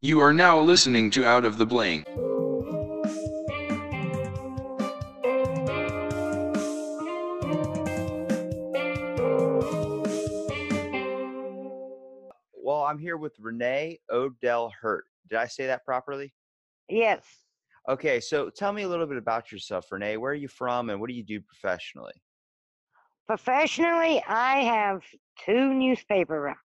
You are now listening to Out of the Blank. Well, I'm here with Renee Odell Hert. Did I say that properly? Yes. Okay, so tell me a little bit about yourself, Renee. Where are you from and what do you do professionally? Professionally, I have two newspaper routes.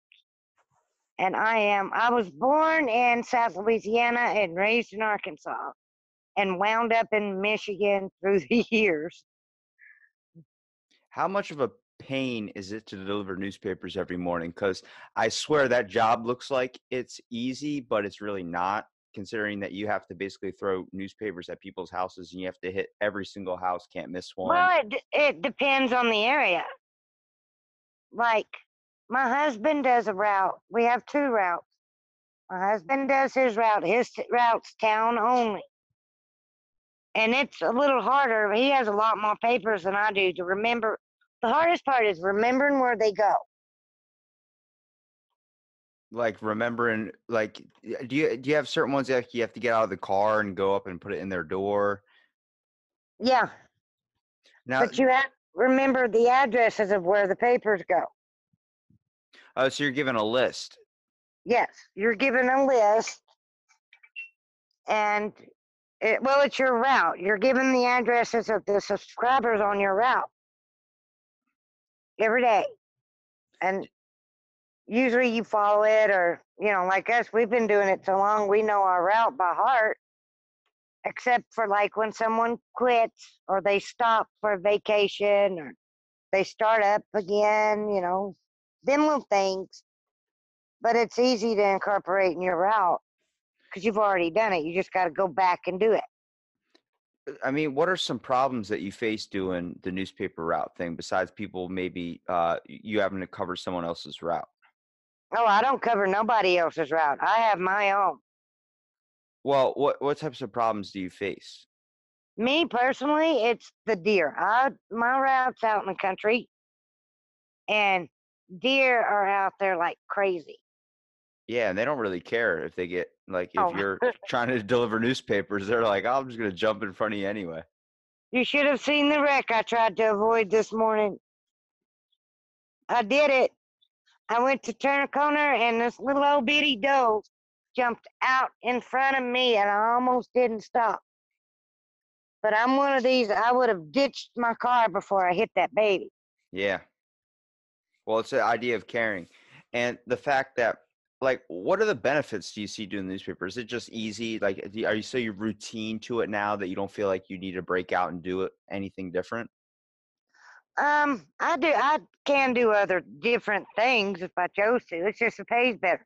And I am I was born in South Louisiana and raised in Arkansas and wound up in Michigan through the years. How much of a pain is it to deliver newspapers every morning? Because I swear that job looks like it's easy, but it's really not, considering that you have to basically throw newspapers at people's houses and you have to hit every single house, can't miss one. Well, it, it depends on the area. Like my husband does a route. We have two routes. My husband does his route. His t- route's town only. And it's a little harder. He has a lot more papers than I do to remember. The hardest part is remembering where they go. like remembering like do you do you have certain ones that you have to get out of the car and go up and put it in their door? Yeah, Now but you have to remember the addresses of where the papers go. Oh so you're given a list. Yes, you're given a list, and it, well, it's your route. You're given the addresses of the subscribers on your route every day, and usually you follow it, or you know, like us, we've been doing it so long, we know our route by heart. Except for like when someone quits, or they stop for vacation, or they start up again, you know, them little things but it's easy to incorporate in your route because you've already done it. You just got to go back and do it. Uh, I mean, what are some problems that you face doing the newspaper route thing besides people maybe uh you having to cover someone else's route? Oh, I don't cover nobody else's route. I have my own. Well, what what types of problems do you face? Me personally, it's the deer. I my route's out in the country, and deer are out there like crazy. Yeah, and they don't really care if they get like if Oh. you're trying to deliver newspapers, they're like, "Oh, I'm just gonna jump in front of you anyway. You should have seen the wreck I tried to avoid this morning. I did it. I went to turn a corner and this little old bitty doe jumped out in front of me and I almost didn't stop. But I'm one of these, I would have ditched my car before I hit that baby. Yeah. Well, it's the idea of caring, and the fact that like, what are the benefits do you see doing the newspaper? Is it just easy? Like, are you so you routine to it now that you don't feel like you need to break out and do it anything different? Um, I do, I can do other different things if I chose to. It's just it pays better.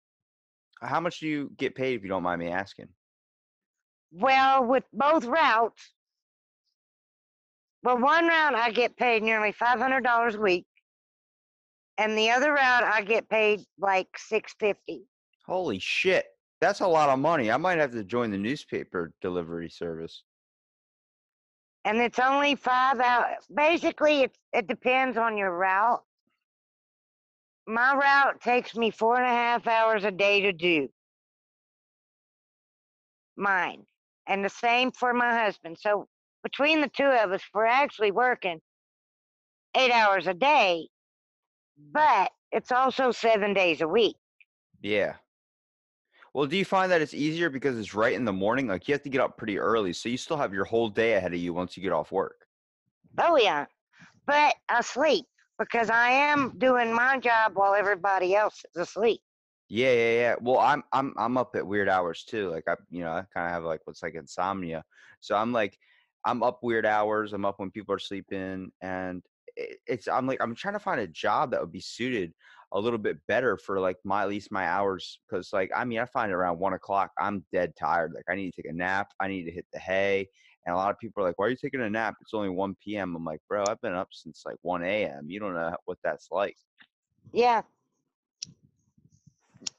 How much do you get paid if you don't mind me asking? Well, with both routes, well, one route I get paid nearly five hundred dollars a week, and the other route I get paid like six fifty. Holy shit, that's a lot of money. I might have to join the newspaper delivery service. And it's only five hours. Basically, it's it depends on your route. My route takes me four and a half hours a day to do. Mine, and the same for my husband. So between the two of us, we're actually working eight hours a day, but it's also seven days a week. Yeah. Well, do you find that it's easier because it's right in the morning? Like you have to get up pretty early, so you still have your whole day ahead of you once you get off work. Oh yeah, but I sleep because I am doing my job while everybody else is asleep. Yeah, yeah, yeah. Well, I'm I'm I'm up at weird hours too. Like I, you know, I kind of have like what's like insomnia. So I'm like, I'm up weird hours. I'm up when people are sleeping, and it's I'm like I'm trying to find a job that would be suited a little bit better for like my at least my hours. Because like I mean, I find around one o'clock I'm dead tired. Like I need to take a nap. I need to hit the hay. And a lot of people are like, "Why are you taking a nap? It's only 1 p.m." I'm like, "Bro, I've been up since like 1 a.m. You don't know what that's like." Yeah,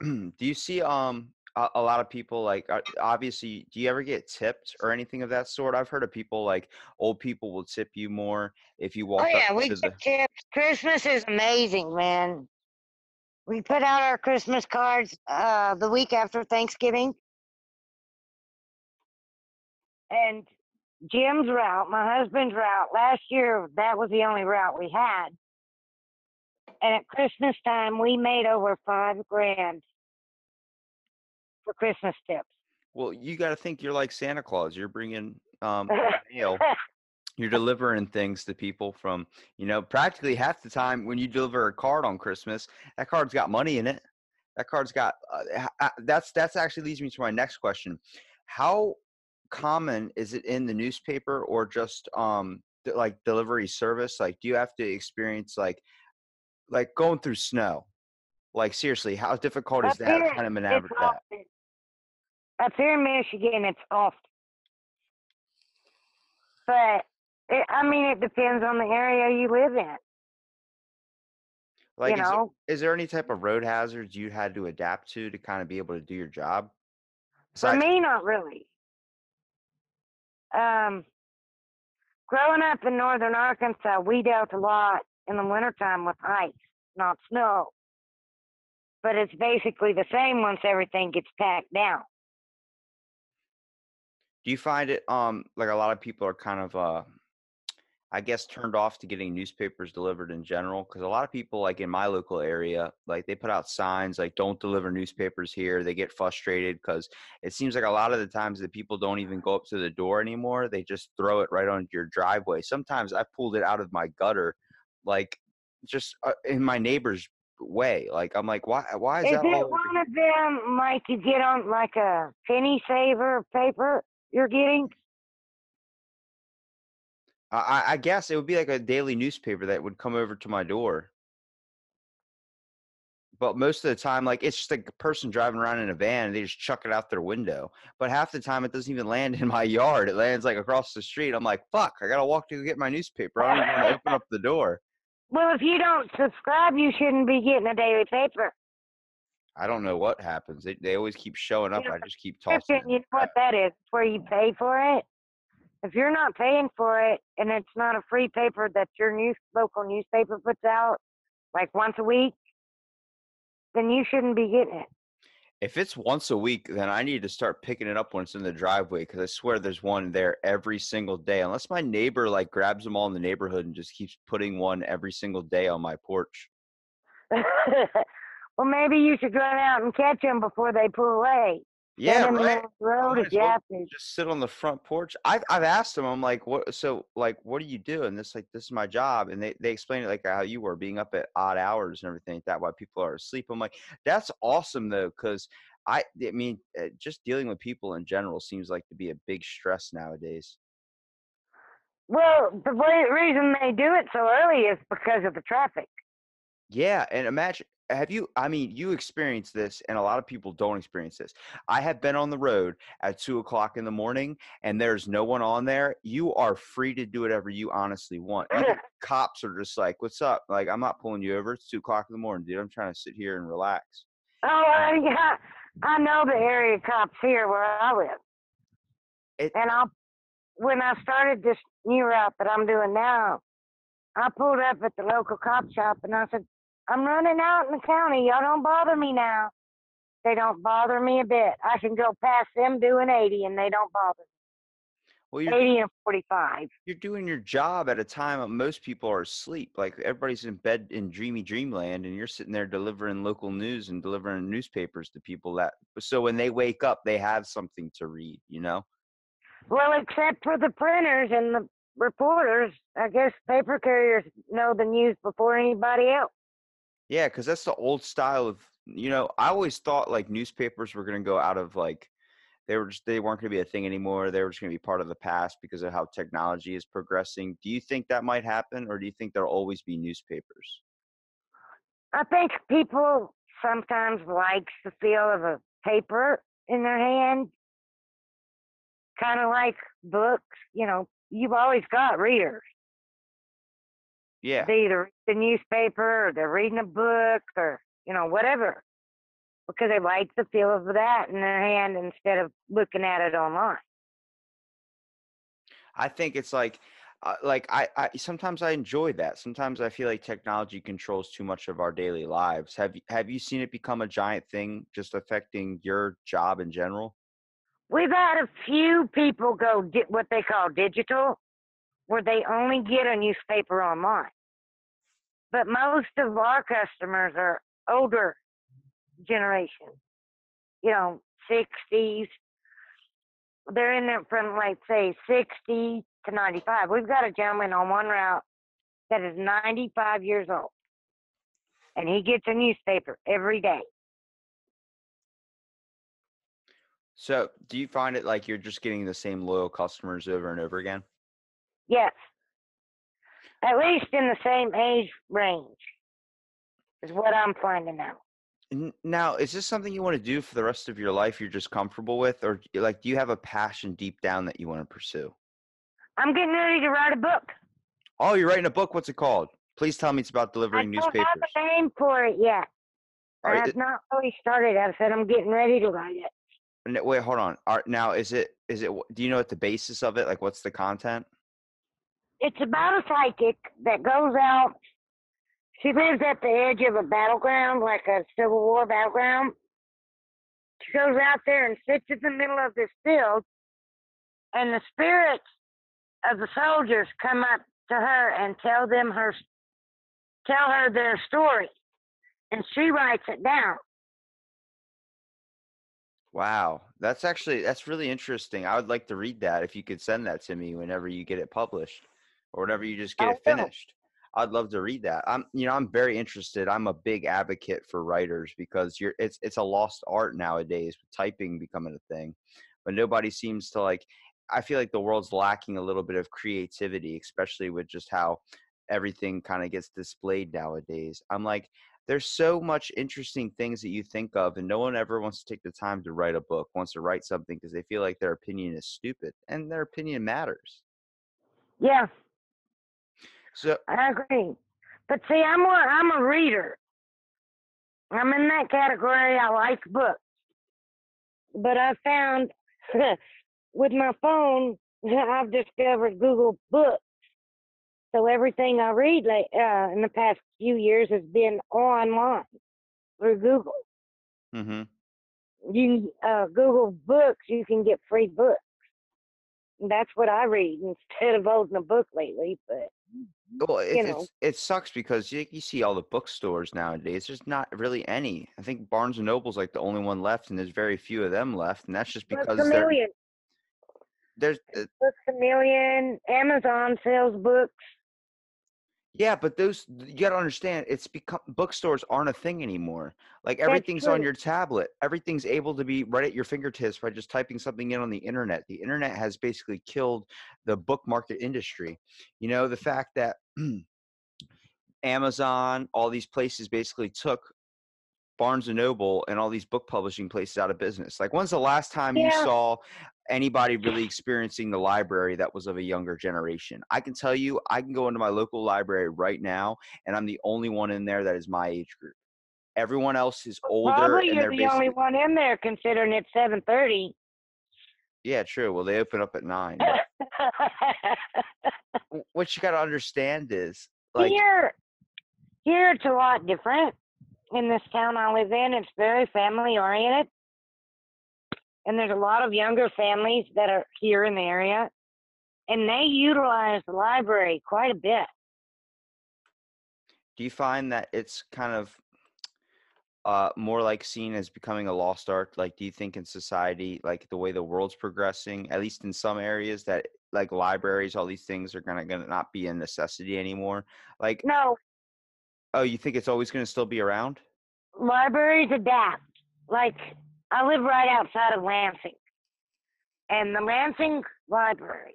do you see um a, a lot of people like uh, obviously do you ever get tipped or anything of that sort i've heard of people like old people will tip you more if you walk Oh yeah, up we the get tips. Christmas is amazing, man. We put out our Christmas cards uh, the week after Thanksgiving, and Jim's route, my husband's route. Last year, that was the only route we had. And at Christmas time, we made over five grand for Christmas tips. Well, you got to think you're like Santa Claus. You're bringing um, mail. You're delivering things to people from, you know, practically half the time when you deliver a card on Christmas, that card's got money in it. That card's got. Uh, uh, that's that's actually leads me to my next question. How common is it in the newspaper or just um like delivery service? Like, do you have to experience like like going through snow? Like seriously, how difficult is that? here, Kind of it's maneuver that. Up here in Michigan, it's often. But it, I mean, it depends on the area you live in. Like, you is, there, know, is there any type of road hazards you had to adapt to to kind of be able to do your job? for Besides- me, not really. Um, growing up in northern Arkansas, we dealt a lot in the wintertime with ice, not snow. But it's basically the same once everything gets packed down. Do you find it um like a lot of people are kind of uh I guess turned off to getting newspapers delivered in general? Because a lot of people like in my local area like they put out signs like don't deliver newspapers here. They get frustrated because it seems like a lot of the times that people don't even go up to the door anymore they just throw it right on your driveway. Sometimes i pulled it out of my gutter like just uh, in my neighbor's way. Like i'm like why why is, Is that it one of them like you get on like a penny saver paper you're getting? I, I- guess it would be like a daily newspaper that would come over to my door. But most of the time, like it's just a person driving around in a van and they just chuck it out their window. But half the time, it doesn't even land in my yard. It lands like across the street. I'm like, fuck, I gotta walk to get my newspaper. I don't even want to open up the door. Well, if you don't subscribe, you shouldn't be getting a daily paper. I don't know what happens. They they always keep showing up. I just keep tossing. You know what that is? It's where you pay for it. If you're not paying for it and it's not a free paper that your news local newspaper puts out like once a week, then you shouldn't be getting it. If it's once a week, then I need to start picking it up when it's in the driveway because I swear there's one there every single day. Unless my neighbor like grabs them all in the neighborhood and just keeps putting one every single day on my porch. well, maybe you should run out and catch them before they pull away. Yeah, Stand in the right. road if well. Just sit on the front porch. I've I've asked them. I'm like, what? So like, what do you do? And this like, this is my job. And they they explain it like how you were being up at odd hours and everything like that. Why people are asleep. I'm like, that's awesome though, because I I mean, uh, just dealing with people in general seems like to be a big stress nowadays. Well, the way, reason they do it so early is because of the traffic. Yeah, and imagine have you I mean, you experience this and a lot of people don't experience this. I have been on the road at two o'clock in the morning and there's no one on there. You are free to do whatever you honestly want. Even cops are just like, What's up? Like, I'm not pulling you over. It's two o'clock in the morning, dude. I'm trying to sit here and relax. Oh, uh, yeah. I know the area cops here where I live. It- and I'll, when I started this new route that I'm doing now, I pulled up at the local cop shop and I said, I'm running out in the county. Y'all don't bother me now. They don't bother me a bit. I can go past them doing 80 and they don't bother Well, you're 80 and 45. you're doing your job at a time when most people are asleep. Like everybody's in bed in dreamy dreamland, and you're sitting there delivering local news and delivering newspapers to people that so when they wake up, they have something to read. You know. Well, except for the printers and the reporters, I guess paper carriers know the news before anybody else. Yeah, because that's the old style of you know. I always thought like newspapers were going to go out of like they were just they weren't going to be a thing anymore. They were just going to be part of the past because of how technology is progressing. Do you think that might happen, or do you think there'll always be newspapers? I think people sometimes likes the feel of a paper in their hand, kind of like books. You know, you've always got readers. Yeah, They either read the newspaper or they're reading a book or you know whatever, because they like the feel of that in their hand instead of looking at it online. I think it's like. Uh, like I, I sometimes I enjoy that. Sometimes I feel like technology controls too much of our daily lives. Have you have you seen it become a giant thing, just affecting your job in general? We've had a few people go di- what they call digital, where they only get a newspaper online. But most of our customers are older generation, you know, 60s. They're in there from, like, say, 60 to 95. We've got a gentleman on one route that is 95 years old, and he gets a newspaper every day. So, do you find it like you're just getting the same loyal customers over and over again? Yes. At least in the same age range is what I'm finding out. Now, is this something you want to do for the rest of your life? You're just comfortable with, or like, do you have a passion deep down that you want to pursue? I'm getting ready to write a book. Oh, you're writing a book. What's it called? Please tell me it's about delivering I don't newspapers. have a name for it yet. All I've not really started. I said I'm getting ready to write it. wait, hold on. Are, now, is it? Is it? Do you know what the basis of it? Like, what's the content? It's about a psychic that goes out. She lives at the edge of a battleground, like a Civil War battleground. She goes out there and sits in the middle of this field, and the spirits of the soldiers come up to her and tell them her, tell her their story, and she writes it down. Wow, that's actually that's really interesting. I would like to read that if you could send that to me whenever you get it published or whatever you just get I it will. finished. I'd love to read that. I'm you know, I'm very interested. I'm a big advocate for writers because you're it's it's a lost art nowadays with typing becoming a thing. But nobody seems to like I feel like the world's lacking a little bit of creativity, especially with just how everything kind of gets displayed nowadays. I'm like there's so much interesting things that you think of and no one ever wants to take the time to write a book wants to write something because they feel like their opinion is stupid and their opinion matters Yeah, so I agree. But see, I'm a, I'm a reader. I'm in that category. I like books. But I found with my phone, I've discovered Google Books. So everything I read like, uh, in the past few years has been online through Google. hmm You uh, Google Books, you can get free books. That's what I read instead of holding a book lately. But well it, You know. it's, it sucks because you, you see all the bookstores nowadays there's not really any i think barnes and noble's like the only one left and there's very few of them left and that's just because a they're, there's uh, Books a million. Amazon sells books. Yeah, but those you got to understand it's become bookstores aren't a thing anymore. Like everything's on your tablet. Everything's able to be right at your fingertips by just typing something in on the internet. The internet has basically killed the book market industry. You know, the mm-hmm. fact that Amazon, all these places basically took Barnes and Noble and all these book publishing places out of business. Like when's the last time you saw anybody really experiencing the library that was of a younger generation? I can tell you, I can go into my local library right now and I'm the only one in there that is my age group. Everyone else is older Probably you're the only one in there, considering it's seven thirty. Yeah, true. Well, they open up at 9. What you got to understand is like here, here it's a lot different. In this town I live in, it's very family oriented, and there's a lot of younger families that are here in the area, and they utilize the library quite a bit. do you find that it's kind of uh, more like seen as becoming a lost art? Like, do you think in society, like the way the world's progressing, at least in some areas, that like libraries, all these things are gonna gonna not be a necessity anymore? Like, No, oh, you think it's always gonna still be around? libraries adapt. Like I live right outside of Lansing, and the Lansing Library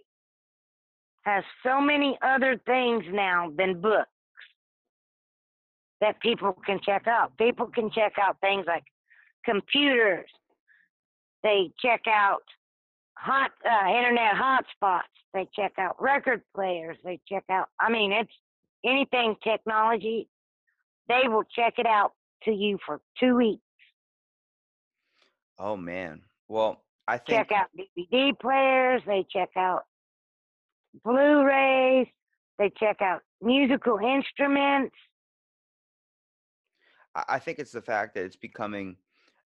has so many other things now than books that people can check out. People can check out things like computers. They check out hot uh, internet hotspots. They check out record players. They check out. I mean, it's anything technology. They will check it out to you for two weeks. Oh man. Well, I think check out DVD players. They check out Blu-rays. They check out musical instruments. I I think it's the fact that it's becoming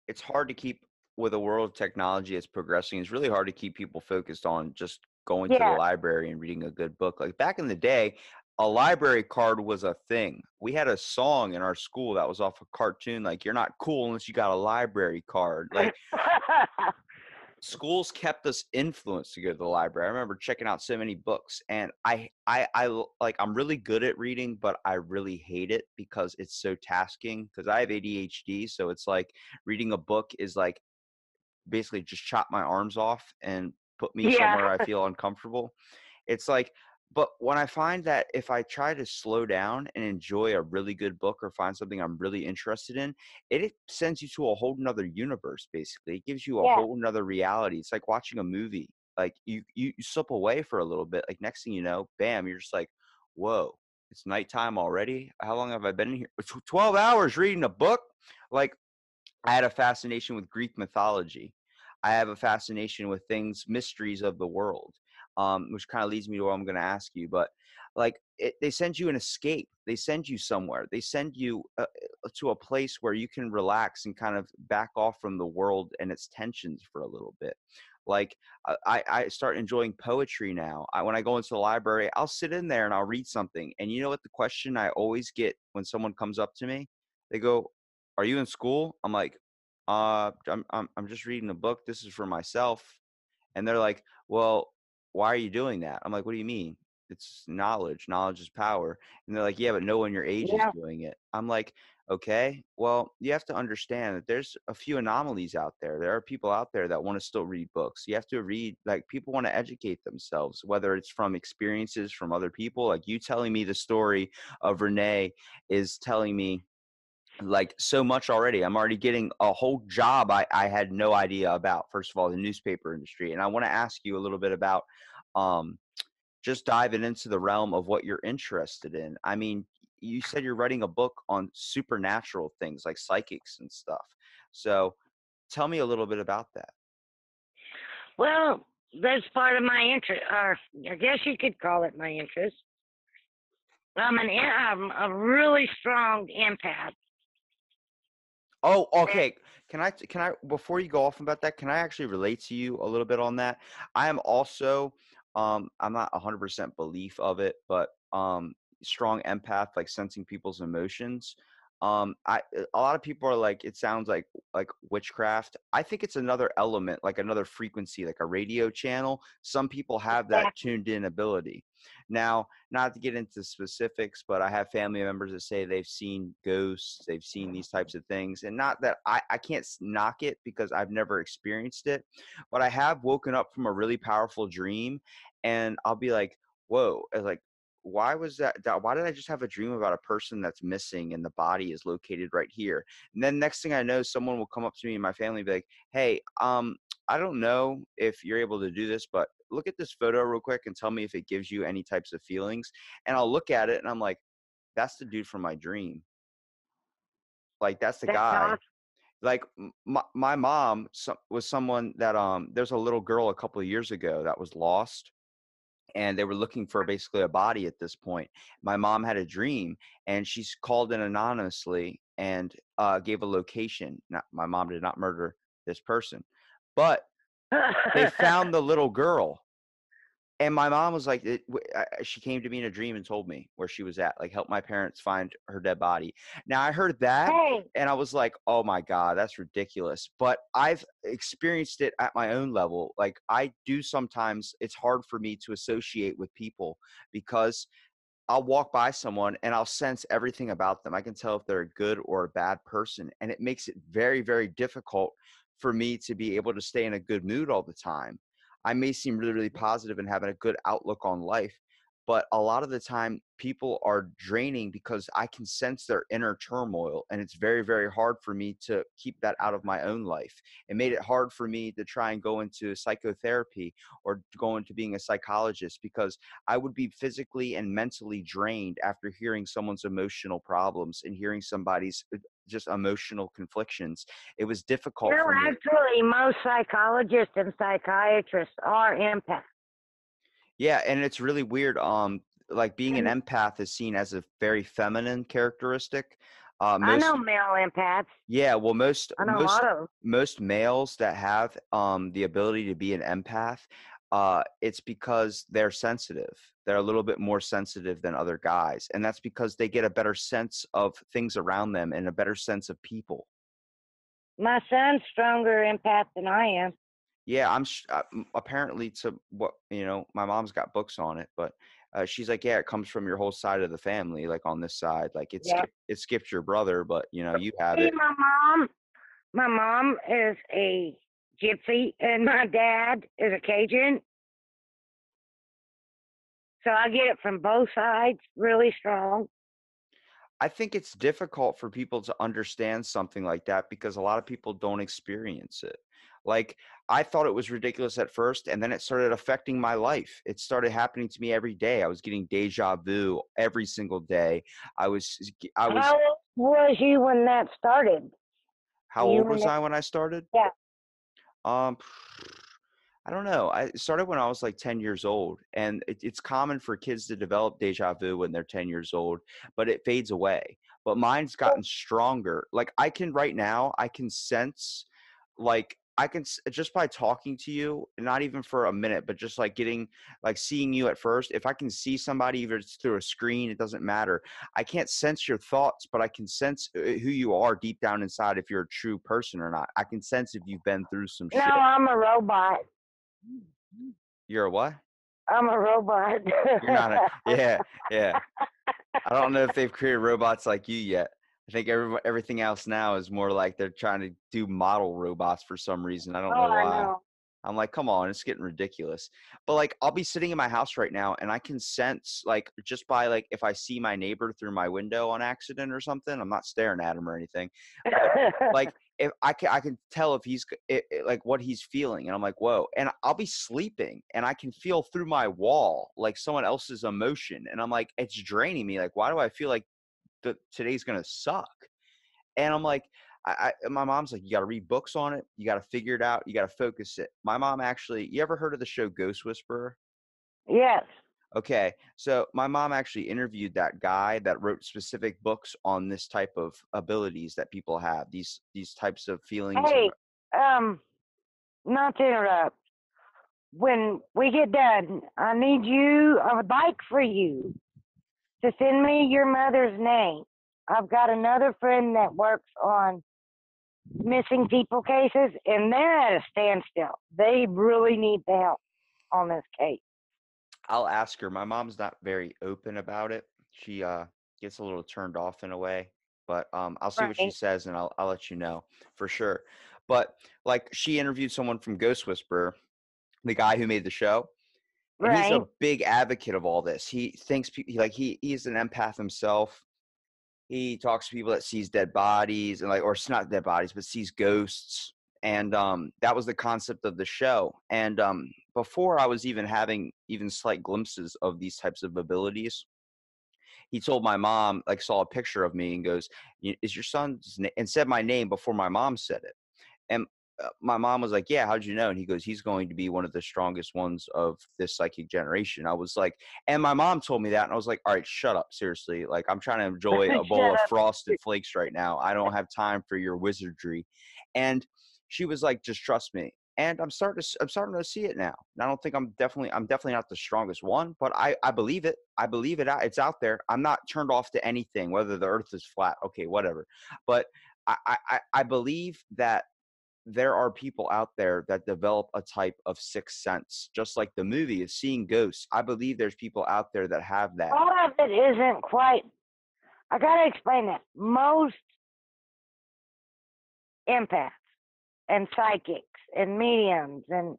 it's hard to keep with a world of technology that's progressing, it's really hard to keep people focused on just going to the library and reading a good book. Like back in the day, a library card was a thing. We had a song in our school that was off a cartoon, like "You're not cool unless you got a library card." Like schools kept us influenced to go to the library. I remember checking out so many books, and I I I like I'm really good at reading, but I really hate it because it's so tasking. Because I have ADHD, so it's like reading a book is like basically just chop my arms off and put me Yeah. somewhere I feel uncomfortable. It's like, but when I find that if I try to slow down and enjoy a really good book or find something I'm really interested in, it sends you to a whole nother universe. Basically, it gives you a Yeah. whole nother reality. It's like watching a movie. Like you, you, you slip away for a little bit. Like next thing you know, bam, you're just like, whoa, it's nighttime already. How long have I been in here? Tw- Twelve hours reading a book. Like I had a fascination with Greek mythology. I have a fascination with things, mysteries of the world, um, which kind of leads me to what I'm going to ask you. But like, it, they send you an escape. They send you somewhere. They send you uh, uh, to a place where you can relax and kind of back off from the world and its tensions for a little bit. Like uh, I, I start enjoying poetry now. I, when I go into the library, I'll sit in there and I'll read something. And you know what? The question I always get when someone comes up to me, they go, "Are you in school?" I'm like, "Uh, I'm I'm I'm just reading a book. This is for myself." And they're like, "Well, why are you doing that?" I'm like, "What do you mean?" It's knowledge. Knowledge is power. And they're like, "Yeah, but no one your age Yeah. is doing it." I'm like, "Okay, well, you have to understand that there's a few anomalies out there. There are people out there that want to still read books. You have to read like people want to educate themselves, whether it's from experiences from other people, like you telling me the story of Renee is telling me like so much already. I'm already getting a whole job I, I had no idea about. First of all, the newspaper industry, and I want to ask you a little bit about um, just diving into the realm of what you're interested in. I mean, you said you're writing a book on supernatural things like psychics and stuff. So, tell me a little bit about that. well, that's part of my interest, or I guess you could call it my interest. I'm an I'm a really strong empath. Oh, okay. Can I can I before you go off about that, can I actually relate to you a little bit on that? I am also um I'm not 100% belief of it, but um strong empath like sensing people's emotions. Um I a lot of people are like it sounds like like witchcraft. I think it's another element, like another frequency, like a radio channel. Some people have that tuned in ability. Now, not to get into specifics, but I have family members that say they've seen ghosts, they've seen these types of things. And not that I, I can't knock it because I've never experienced it, but I have woken up from a really powerful dream and I'll be like, whoa, uh, like, why was that? Why did I just have a dream about a person that's missing and the body is located right here? And then next thing I know, someone will come up to me and my family and be like, hey, um, I don't know if you're able to do this, but look at this photo real quick and tell me if it gives you any types of feelings. And I'll look at it and I'm like, that's the dude from my dream. Like that's the That's guy. awesome. Like my, my mom was someone that um there's a little girl a couple of years ago that was lost and they were looking for basically a body at this point. My mom had a dream and she's called in anonymously and uh, gave a location. Not, my mom did not murder this person, but they found the little girl and my mom was like it, w- I- I- she came to me in a dream and told me where she was at like help my parents find her dead body now i heard that hey, and i was like oh my god that's ridiculous but i've experienced it at my own level like i do sometimes it's hard for me to associate with people because I'll walk by someone and I'll sense everything about them. I can tell if they're a good or a bad person. And it makes it very, very difficult for me to be able to stay in a good mood all the time. I may seem really, really positive and having a good outlook on life, but a lot of the time people are draining because I can sense their inner turmoil. And it's very, very hard for me to keep that out of my own life. It made it hard for me to try and go into psychotherapy or go into being a psychologist because I would be physically and mentally drained after hearing someone's emotional problems and hearing somebody's uh, just emotional conflictions. It was difficult no, actually, most psychologists and psychiatrists are empaths. Yeah, and it's really weird. Um, like being an empath is seen as a very feminine characteristic. Uh, I know male empaths. yeah, well, most I know a most lot of. most males that have um the ability to be an empath uh it's because they're sensitive they're a little bit more sensitive than other guys and that's because they get a better sense of things around them and a better sense of people My son's stronger empath than I am. yeah i'm sh- uh, apparently to what you know my mom's got books on it but uh, she's like yeah it comes from your whole side of the family like on this side like it, Yeah. it skipped your brother but you know you have it my mom, my mom is a gypsy, and my dad is a Cajun. So I get it from both sides, really strong. I think it's difficult for people to understand something like that because a lot of people don't experience it. Like I thought it was ridiculous at first and then it started affecting my life. It started happening to me every day. I was getting deja vu every single day. I was I was How old was you when that started? how you old was I when I started? Yeah. Um I don't know. I started when I was like 10 years old and it, it's common for kids to develop deja vu when they're 10 years old, but it fades away. But mine's gotten stronger. Like I can right now, I can sense like I can just by talking to you, not even for a minute, but just like getting like seeing you at first. If I can see somebody, even it's through a screen, it doesn't matter. I can't sense your thoughts, but I can sense uh, who you are deep down inside. If you're a true person or not, I can sense if you've been through some No, shit. I'm a robot. You're a what? I'm a robot. You're not a yeah, yeah. I don't know if they've created robots like you yet. I think every, everything else now is more like they're trying to do model robots for some reason. I don't oh, know why. know. I'm like, come on, it's getting ridiculous. But like, I'll be sitting in my house right now, and I can sense, like, just by like, if I see my neighbor through my window on accident or something, I'm not staring at him or anything. Like, if I can, I can tell if he's it, it- like what he's feeling, and I'm like, whoa. And I'll be sleeping, and I can feel through my wall like someone else's emotion, and I'm like, it's draining me. Like, why do I feel like the, today's gonna suck? And I'm like, I, I my mom's like, you got to read books on it. You got to figure it out. You got to focus it. My mom actually, you ever heard of the show Ghost Whisperer? yes. Okay, so my mom actually interviewed that guy that wrote specific books on this type of abilities that people have. These these types of feelings. Hey, um, not to interrupt. When we get done, I need you, I would like for you to send me your mother's name. I've got another friend that works on missing people cases, and they're at a standstill. They really need the help on this case. I'll ask her. My mom's not very open about it. She uh gets a little turned off in a way, but um I'll see what she says and I'll I'll let you know for sure. But like she interviewed someone from Ghost Whisperer, the guy who made the show. And he's a big advocate of all this. He thinks pe- he- like he he's an empath himself. He talks to people that sees dead bodies and like or it's not dead bodies, but sees ghosts. And um that was the concept of the show. And um before I was even having even slight glimpses of these types of abilities, he told my mom, like saw a picture of me and goes, "Is your son's name?" and said my name before my mom said it. And Uh, my mom was like, "Yeah, how'd you know?" And he goes, "He's going to be one of the strongest ones of this psychic generation." I was like, and my mom told me that, and I was like, "All right, shut up, seriously. Like, I'm trying to enjoy a bowl of frosted flakes right now. I don't have time for your wizardry." And she was like, "Just trust me." And I'm starting to, I'm starting to see it now. And I don't think I'm definitely, I'm definitely not the strongest one, but I, I believe it. I believe it. out- It's out there. I'm not turned off to anything, whether the Earth is flat. Okay, whatever. But I, I- I believe that there are people out there that develop a type of sixth sense, just like the movie is seeing ghosts. I believe there's people out there that have that. Part of it isn't quite. I gotta explain that. Most empaths and psychics and mediums and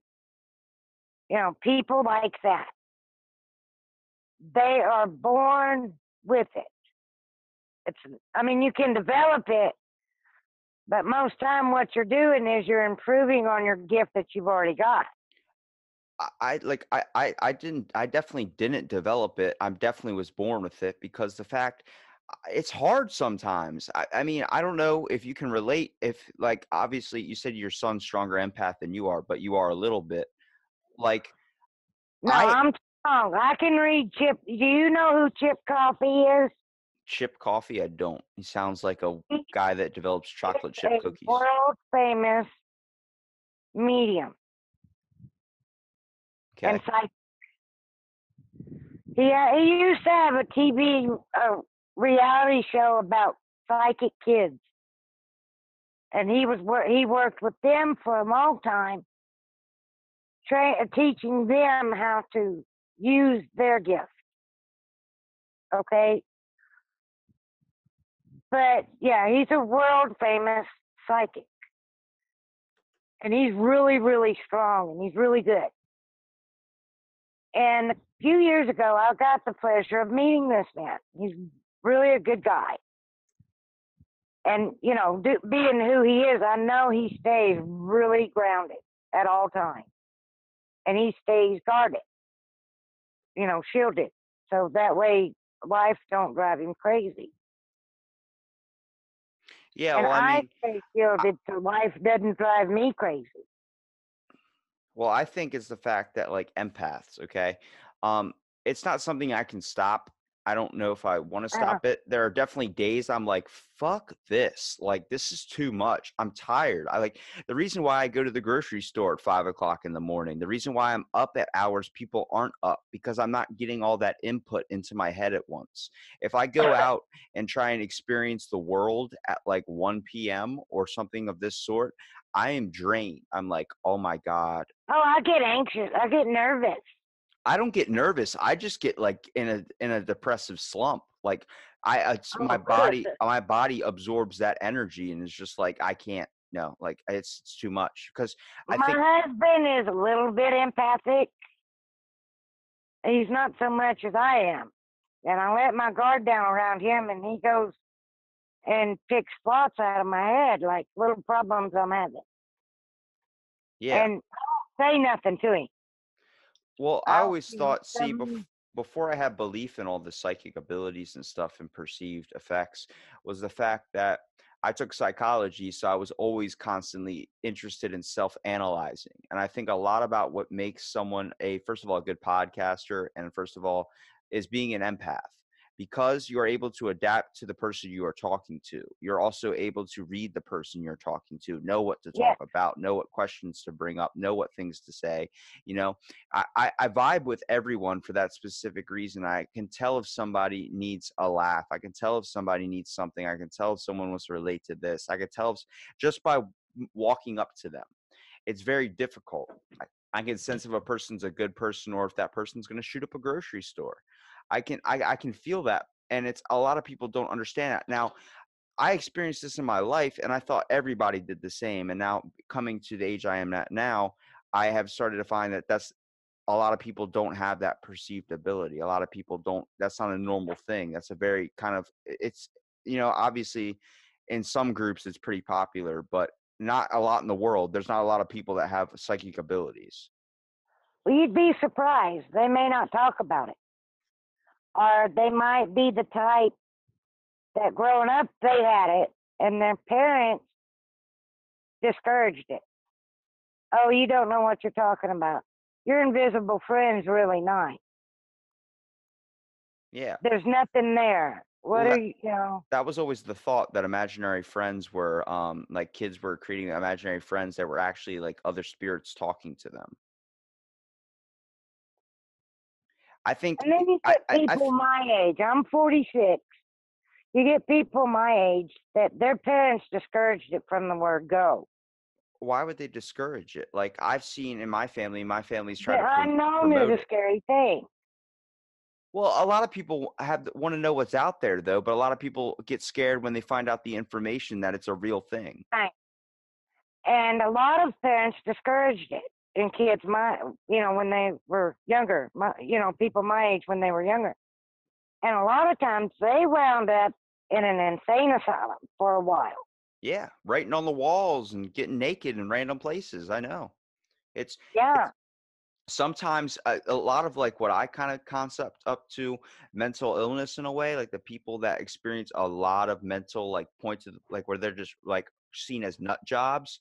you know people like that, they are born with it. It's. I mean, you can develop it, but most time what you're doing is you're improving on your gift that you've already got. I, like I, I I didn't I definitely didn't develop it. I definitely was born with it because the fact it's hard sometimes. I, I mean, I don't know if you can relate if like obviously you said your son's stronger empath than you are, but you are a little bit. Like No, I- I'm strong. I can read Chip. Do you know who Chip Coffey is? Chip Coffey? I don't. He sounds like a guy that develops chocolate chip cookies. world famous medium Okay. and psychic. He uh, he used to have a TV uh, reality show about psychic kids, and he was he worked with them for a long time, tra- uh, teaching them how to use their gift. Okay. But yeah, he's a world famous psychic. And he's really, really strong and he's really good. And a few years ago, I got the pleasure of meeting this man. He's really a good guy. And, you know, do, being who he is, I know he stays really grounded at all times. And he stays guarded, you know, shielded. So that way life don't drive him crazy. Yeah, and well, I mean, stay shielded so life doesn't drive me crazy. well, I think it's the fact that like empaths, okay, um, it's not something I can stop. I don't know if I want to Uh-huh. stop it. There are definitely days I'm like, fuck this. Like, this is too much. I'm tired. I like the reason why I go to the grocery store at five o'clock in the morning, the reason why I'm up at hours people aren't up because I'm not getting all that input into my head at once. If I go out and try and experience the world at like 1 p.m. or something of this sort, I am drained. I'm like, oh my God, Oh, I get anxious. I get nervous. I don't get nervous. I just get like in a in a depressive slump. Like I, it's, Oh, my body, my body absorbs that energy, and it's just like I can't. No, like it's, it's too much. Because I My think, husband is a little bit empathic. He's not so much as I am. And I let my guard down around him, and he goes and picks spots out of my head, like little problems I'm having. yeah. And I don't say nothing to him. Well, I always thought, see, bef- before I had belief in all the psychic abilities and stuff and perceived effects, was the fact that I took psychology, so I was always constantly interested in self analyzing. And I think a lot about what makes someone a, first of all, a good podcaster, and first of all, is being an empath. Because you are able to adapt to the person you are talking to, you're also able to read the person you're talking to, know what to Yeah. talk about, know what questions to bring up, know what things to say. You know, I, I, I vibe with everyone for that specific reason. I can tell if somebody needs a laugh. I can tell if somebody needs something. I can tell if someone wants to relate to this. I can tell if, just by walking up to them. It's very difficult. I, I can sense if a person's a good person or if that person's going to shoot up a grocery store. I can I, I can feel that, and it's a lot of people don't understand that. Now, I experienced this in my life, and I thought everybody did the same. And now, coming to the age I am at now, I have started to find that that's a lot of people don't have that perceived ability. A lot of people don't. That's not a normal thing. That's a very kind of it's you know obviously in some groups it's pretty popular, but not a lot in the world. There's not a lot of people that have psychic abilities. Well, you'd be surprised. They may not talk about it. Or they might be the type that growing up they had it and their parents discouraged it. Oh, you don't know what you're talking about. Your invisible friend's really nice. Yeah. There's nothing there. What Well, are you, you know? that was always the thought that imaginary friends were um like kids were creating imaginary friends that were actually like other spirits talking to them i think And then you I- get I- I people th- my age. I'm 46. You get people my age that their parents discouraged it from the word go. why would they discourage it like i've seen in my family my family's The trying to prom- unknown is a scary thing. well a lot of people have want to know what's out there though but a lot of people get scared when they find out the information that it's a real thing Right. And a lot of parents discouraged it in kids my you know when they were younger my, you know people my age when they were younger. And a lot of times they wound up in an insane asylum for a while. Yeah writing on the walls and getting naked in random places i know. It's yeah. sometimes a, a lot of like what I kind of concept up to mental illness in a way, like the people that experience a lot of mental like points of like where they're just like seen as nut jobs.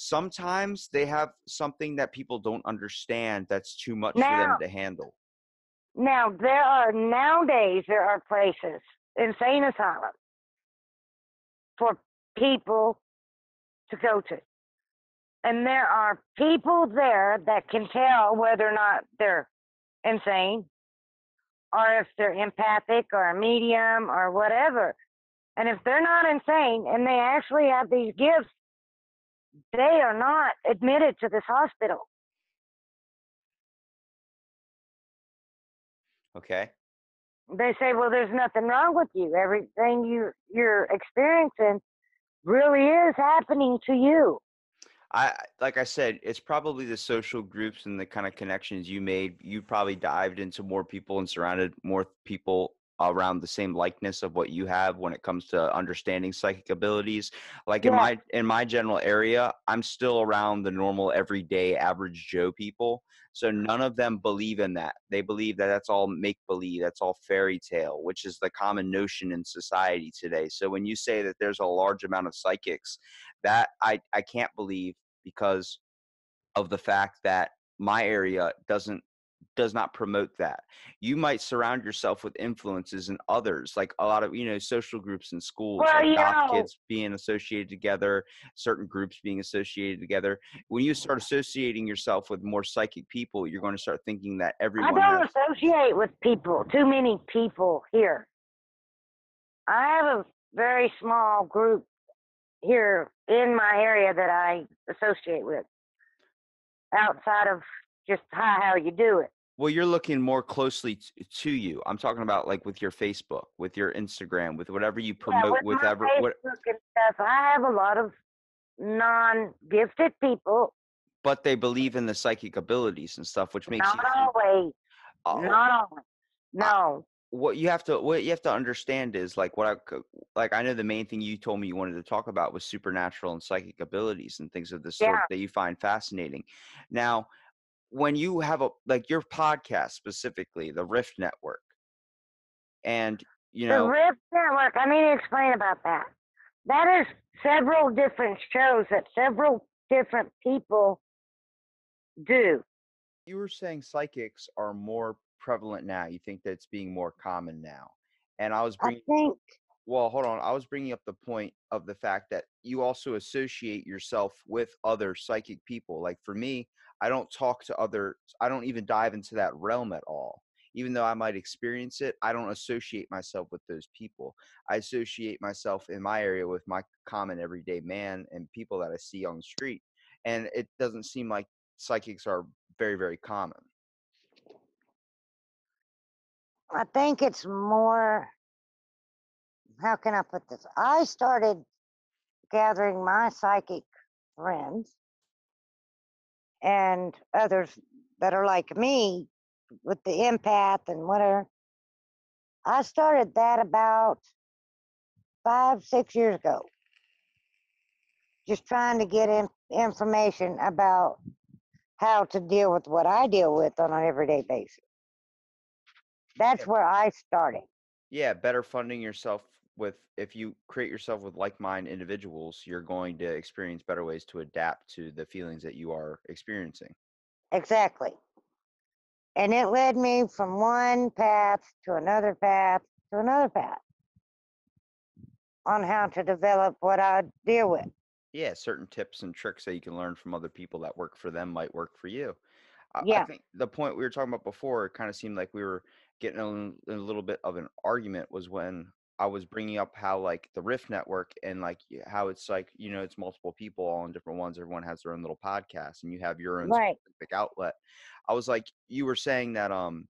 Sometimes they have something that people don't understand that's too much for them to handle. now there are nowadays there are places insane asylum for people to go to. And there are people there that can tell whether or not they're insane or if they're empathic or a medium or whatever. And if they're not insane and they actually have these gifts, they are not admitted to this hospital. Okay. They say, "Well, there's nothing wrong with you. Everything you you're experiencing really is happening to you." I like I said, it's probably the social groups and the kind of connections you made. You probably dived into more people and surrounded more people around the same likeness of what you have when it comes to understanding psychic abilities. Like in my in my general area, I'm still around the normal everyday average Joe people. So none of them believe in that. They believe that that's all make believe, that's all fairy tale, which is the common notion in society today. So when you say that there's a large amount of psychics, that I I can't believe because of the fact that my area doesn't does not promote that. You might surround yourself with influences and others, like a lot of you know social groups in schools, Well, like goth kids being associated together, certain groups being associated together. When you start associating yourself with more psychic people, you're going to start thinking that everyone. I don't has. associate with people, too many people here. I have a very small group here in my area that I associate with outside of just hi, how you do it. Well, you're looking more closely t- to you. I'm talking about like with your Facebook, with your Instagram, with whatever you Yeah, promote, with with my ever. What, Facebook and stuff, I have a lot of non-gifted people. but they believe in the psychic abilities and stuff, which makes Not always. oh, Not always. No. what you have to what you have to understand is like what I like I know the main thing you told me you wanted to talk about was supernatural and psychic abilities and things of this sort Yeah. that you find fascinating. Now, when you have a like your podcast specifically, the Rift Network, and you know the Rift Network, I need to explain about that. That is several different shows that several different people do. you were saying psychics are more prevalent now. You think that it's being more common now, and I was I think Well, hold on. I was bringing up the point of the fact that you also associate yourself with other psychic people. Like for me, I don't talk to other, I don't even dive into that realm at all. Even though I might experience it, I don't associate myself with those people. I associate myself in my area with my common everyday man and people that I see on the street. And it doesn't seem like psychics are very, very common. I think it's more how can I put this? I started gathering my psychic friends and others that are like me with the empath and whatever. I started that about five, six years ago. Just trying to get in, information about how to deal with what I deal with on an everyday basis. That's where I started. yeah better funding yourself with if you create yourself with like-minded individuals you're going to experience better ways to adapt to the feelings that you are experiencing Exactly. And it led me from one path to another path to another path on how to develop what I deal with. yeah certain tips and tricks that you can learn from other people that work for them might work for you I- I Yeah. think the point we were talking about before, it kind of seemed like we were getting in a little bit of an argument was when I was bringing up how like the Rift Network and like how it's like you know it's multiple people all in different ones. Everyone has their own little podcast, and you have your own Right. specific outlet. I was like, you were saying that um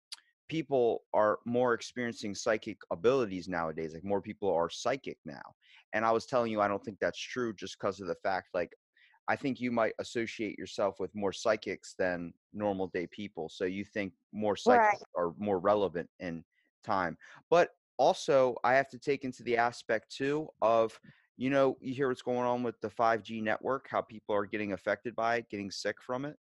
people are more experiencing psychic abilities nowadays. Like more people are psychic now, and I was telling you I don't think that's true just because of the fact like I think you might associate yourself with more psychics than normal day people. So you think more psychics are more relevant in time. But also, I have to take into the aspect too of, you know, you hear what's going on with the 5G network, how people are getting affected by it, getting sick from it.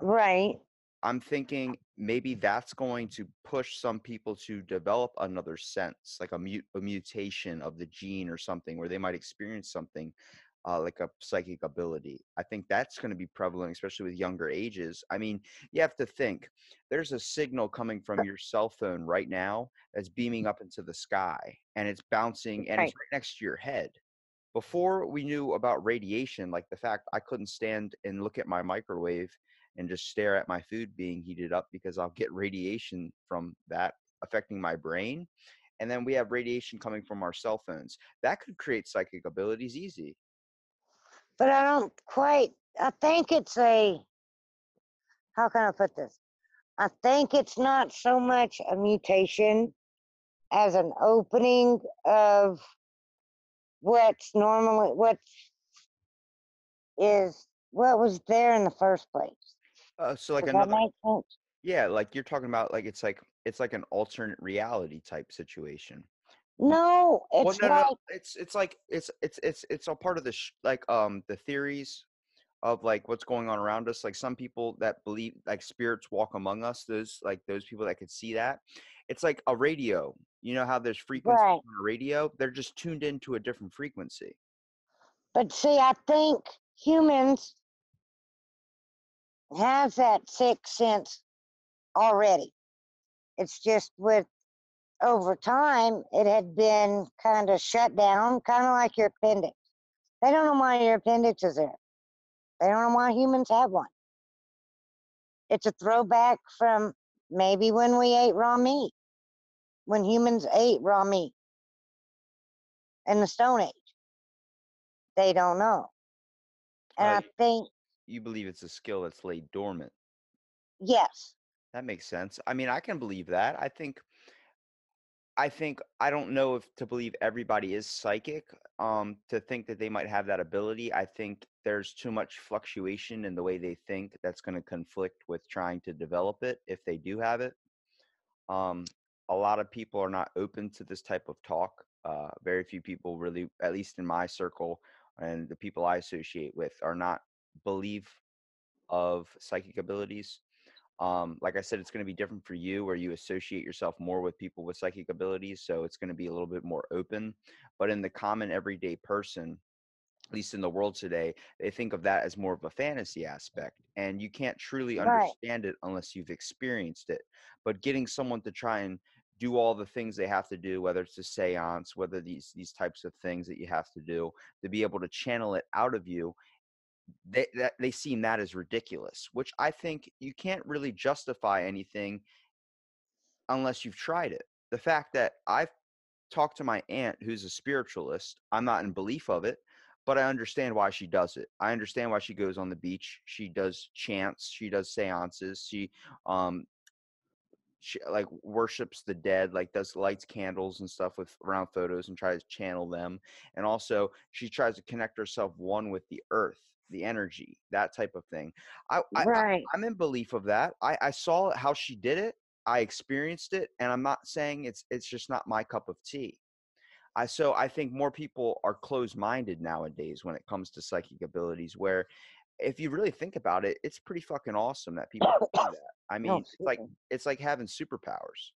Right. I'm thinking maybe that's going to push some people to develop another sense, like a, mut- a mutation of the gene or something, where they might experience something uh, like a psychic ability. I think that's going to be prevalent, especially with younger ages. I mean, you have to think there's a signal coming from your cell phone right now that's beaming up into the sky and it's bouncing and Right. it's right next to your head. Before we knew about radiation, like the fact I couldn't stand and look at my microwave and just stare at my food being heated up because I'll get radiation from that affecting my brain. And then we have radiation coming from our cell phones. That could create psychic abilities easy. But I don't quite, I think it's a, how can I put this? I think it's not so much a mutation as an opening of what's normally, what is, what was there in the first place. Uh, so like Does another? Yeah, like you're talking about like it's like it's like an alternate reality type situation. No, it's no, no, like, no, it's it's like it's it's it's it's a part of the sh- like um the theories of like what's going on around us. Like some people that believe like spirits walk among us. Those like those people that could see that. It's like a radio. You know how there's frequencies Right. on a radio? They're just tuned into a different frequency. but see, I think humans have that sixth sense already. It's just with over time, it had been kind of shut down, kind of like your appendix. They don't know why your appendix is there. They don't know why humans have one. It's a throwback from maybe when we ate raw meat, when humans ate raw meat in the Stone Age. They don't know. And Uh, I think, You believe it's a skill that's laid dormant. yes, That makes sense. I mean, I can believe that. I think I think I don't know if to believe everybody is psychic. Um, to think that they might have that ability, I think there's too much fluctuation in the way they think that's going to conflict with trying to develop it if they do have it. Um, a lot of people are not open to this type of talk. Uh, very few people really, at least in my circle and the people I associate with, are not believe of psychic abilities. Um, like I said, it's going to be different for you where you associate yourself more with people with psychic abilities. So it's going to be a little bit more open. But in the common everyday person, at least in the world today, they think of that as more of a fantasy aspect. And you can't truly Right. understand it unless you've experienced it. But getting someone to try and do all the things they have to do, whether it's a seance, whether these these types of things that you have to do, to be able to channel it out of you they that they seem that as ridiculous which i think you can't really justify anything unless you've tried it. The fact that i've talked to my aunt who's a spiritualist i'm not in belief of it but i understand why she does it. I understand why she goes on the beach she does chants she does seances she um she like worships the dead like does lights candles and stuff with around photos and tries to channel them and also she tries to connect herself one with the earth the energy that type of thing. I, I right. i'm in belief of that. I i saw how she did it i experienced it and i'm not saying it's it's just not my cup of tea. I so i think more people are closed minded nowadays when it comes to psychic abilities where if you really think about it it's pretty fucking awesome that people do that. I oh, mean No, it's like it's like having superpowers.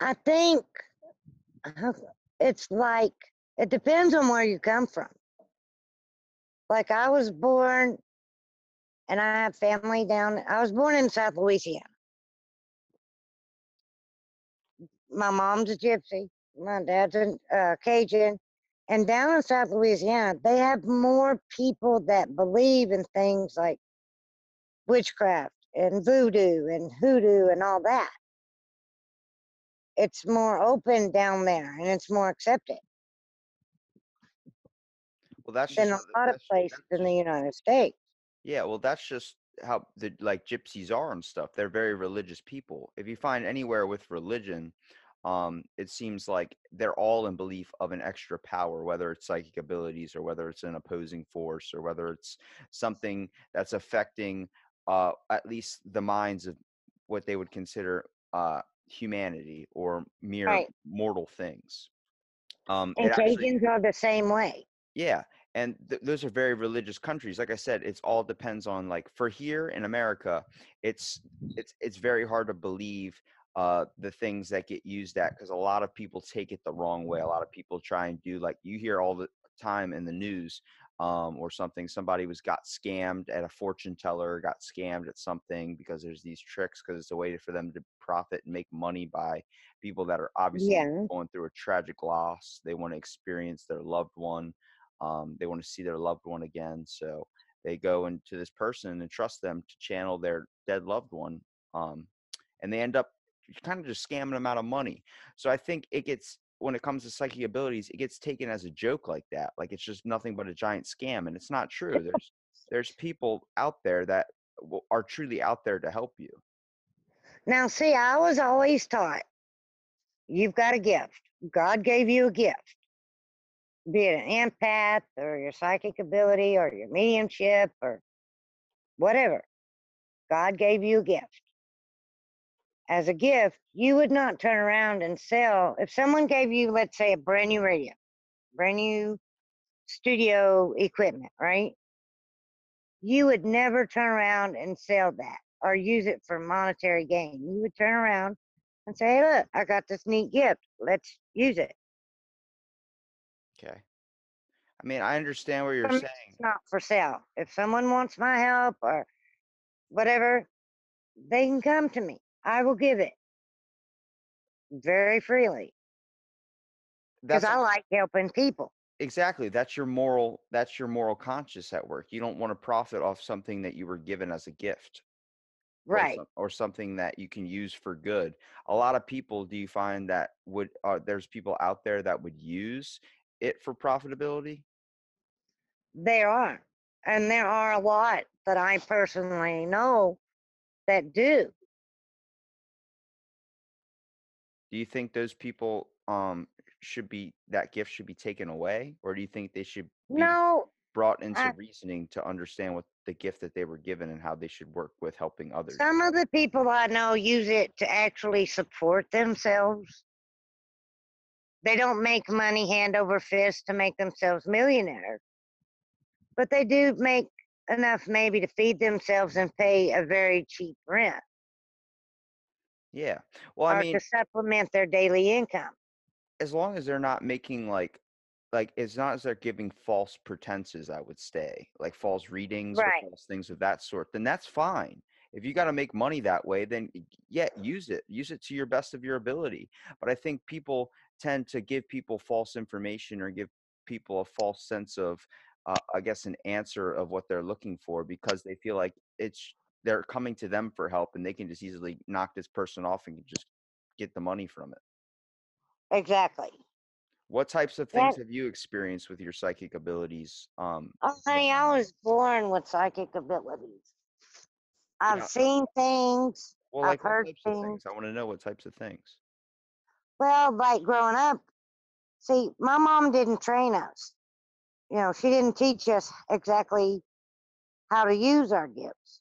I think uh, it's like it depends on where you come from. Like I was born, and I have family down. I was born in South Louisiana. My mom's a gypsy. My dad's a uh, Cajun. And down in South Louisiana, they have more people that believe in things like witchcraft and voodoo and hoodoo and all that. It's more open down there and it's more accepted well that's than just a lot of places in the United States. Yeah, well, that's just how the like gypsies are and stuff. They're very religious people. If you find anywhere with religion, um, it seems like they're all in belief of an extra power, whether it's psychic abilities or whether it's an opposing force or whether it's something that's affecting uh, at least the minds of what they would consider uh, humanity or mere Right. mortal things. Um, And actually- are the same way. Yeah, and th- those are very religious countries. Like I said, it's all depends on like for here in America, it's it's it's very hard to believe uh the things that get used at because a lot of people take it the wrong way. A lot of people try and do like you hear all the time in the news um, or something. Somebody was got scammed at a fortune teller, got scammed at something because there's these tricks because it's a way for them to profit and make money by people that are obviously Yeah. going through a tragic loss. They want to experience their loved one. Um, they want to see their loved one again. So they go into this person and trust them to channel their dead loved one. Um, and they end up kind of just scamming them out of money. So I think it gets when it comes to psychic abilities, it gets taken as a joke like that. Like it's just nothing but a giant scam, and it's not true. There's there's people out there that are truly out there to help you. Now, see, I was always taught you've got a gift. God gave you a gift, be it an empath or your psychic ability or your mediumship or whatever. God gave you a gift. As a gift, you would not turn around and sell. If someone gave you, let's say, a brand new radio, brand new studio equipment, right? You would never turn around and sell that or use it for monetary gain. You would turn around and say, hey, look, I got this neat gift. Let's use it. Okay. I mean, I understand what you're saying. It's not for sale. If someone wants my help or whatever, they can come to me. I will give it very freely because I like helping people. exactly that's your moral that's your moral conscience at work. You don't want to profit off something that you were given as a gift. or Right. some- or something that you can use for good. A lot of people, do you find that would uh, there's people out there that would use it for profitability? There are. And there are a lot that I personally know that do. Do you think those people um should be that gift should be taken away, or do you think they should be No, brought into I- reasoning to understand what the gift that they were given and how they should work with helping others? some of the people I know use it to actually support themselves. They don't make money hand over fist to make themselves millionaires, but they do make enough maybe to feed themselves and pay a very cheap rent Yeah. Well, I mean, to supplement their daily income. as long as they're not making like like it's not as they're giving false pretenses i would say like false readings Right. or false things of that sort then that's fine if you got to make money that way then yeah use it use it to your best of your ability but i think people tend to give people false information or give people a false sense of uh, i guess an answer of what they're looking for because they feel like it's they're coming to them for help and they can just easily knock this person off and just get the money from it Exactly. what types of things have you experienced with your psychic abilities? Um, Oh, honey, I was born with psychic abilities. I've Yeah. seen things. well, I've heard things? things. I want to know what types of things. Well, like growing up, see, my mom didn't train us. You know, she didn't teach us exactly how to use our gifts.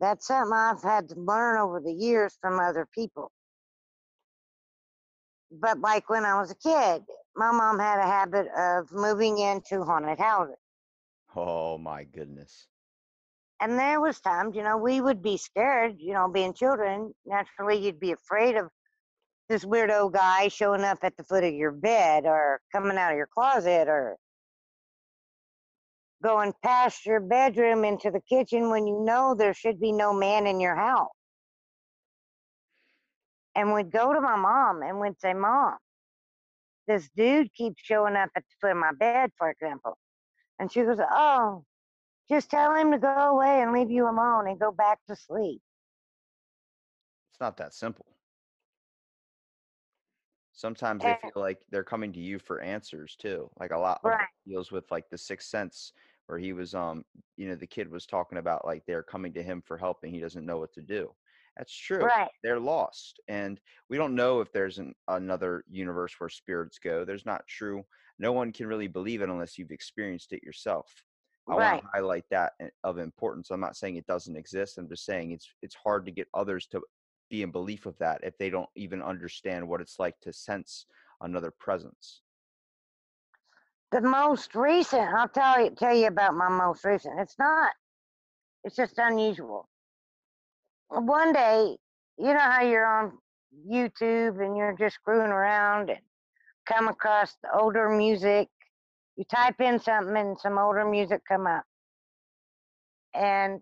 That's something I've had to learn over the years from other people. But like when I was a kid, my mom had a habit of moving into haunted houses. Oh my goodness. And there was times, you know, we would be scared, you know, being children. Naturally, you'd be afraid of this weirdo guy showing up at the foot of your bed or coming out of your closet or going past your bedroom into the kitchen when you know there should be no man in your house. And we'd go to my mom and we'd say, Mom, this dude keeps showing up at the foot of my bed, for example. And she goes, Oh, just tell him to go away and leave you alone and go back to sleep. It's not that simple. Sometimes they Eh. feel like they're coming to you for answers too. Like a lot of Right. deals with like the sixth sense where he was um you know the kid was talking about like they're coming to him for help and he doesn't know what to do. That's true. Right. They're lost and we don't know if there's an, another universe where spirits go. There's not true. No one can really believe it unless you've experienced it yourself. I want to highlight that of importance. I'm not saying it doesn't exist. I'm just saying it's it's hard to get others to be in belief of that if they don't even understand what it's like to sense another presence. The most recent, I'll tell you tell you about my most recent. It's not. It's just unusual. One day, you know how you're on YouTube and you're just screwing around and come across older music you type in something and some older music come up. And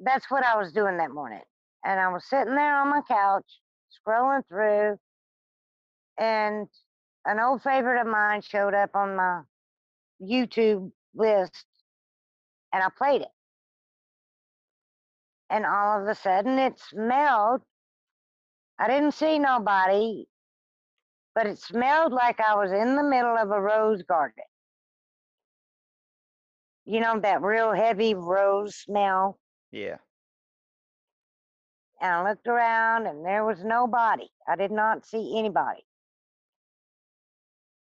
that's what I was doing that morning. And I was sitting there on my couch, scrolling through, and an old favorite of mine showed up on my YouTube list, and I played it. And all of a sudden, it smelled. I didn't see nobody, but it smelled like I was in the middle of a rose garden. You know, that real heavy rose smell. Yeah. And I looked around and there was nobody. I did not see anybody.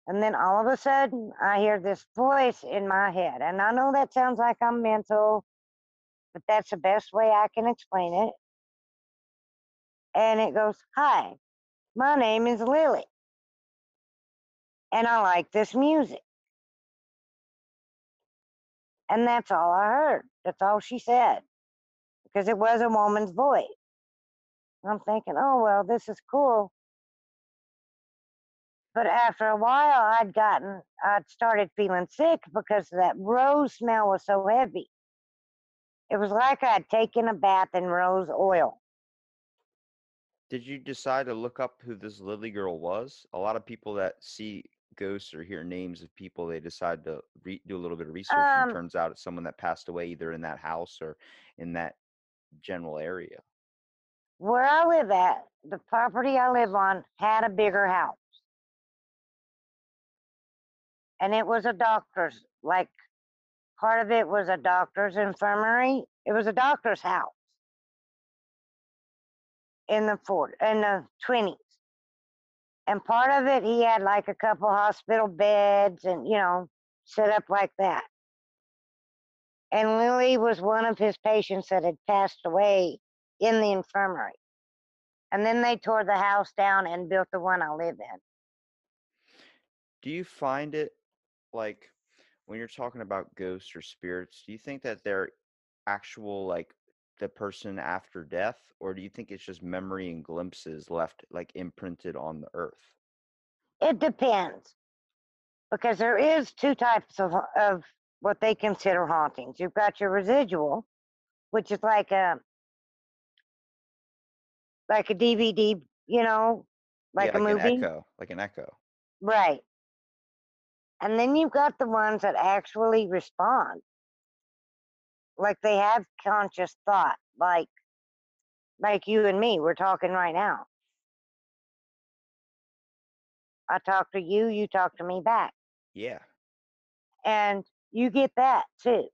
And then all of a sudden, I hear this voice in my head. And I know that sounds like I'm mental, but that's the best way I can explain it. And it goes, Hi, my name is Lily. And I like this music. And that's all I heard. That's all she said. Because it was a woman's voice. I'm thinking, oh, well, this is cool. But after a while, I'd gotten, I'd started feeling sick because that rose smell was so heavy. It was like I'd taken a bath in rose oil. Did you decide to look up who this Lily girl was? A lot of people that see ghosts or hear names of people, they decide to re- do a little bit of research, Um, and turns out it's someone that passed away either in that house or in that general area. Where I live at, the property I live on had a bigger house. And it was a doctor's, like, part of it was a doctor's infirmary. It was a doctor's house in the fort in the twenties. And part of it he had like a couple hospital beds and you know, set up like that. And Lily was one of his patients that had passed away in the infirmary. And then they tore the house down and built the one I live in. Do you find it like when you're talking about ghosts or spirits, do you think that they're actual like the person after death, or do you think it's just memory and glimpses left like imprinted on the earth? It depends because there is two types of of what they consider hauntings. You've got your residual, which is like a like a DVD, you know, like yeah, a like movie. an echo, like an echo. Right. And then you've got the ones that actually respond. Like they have conscious thought, like like you and me, we're talking right now. I talk to you, you talk to me back. Yeah. And you get that too.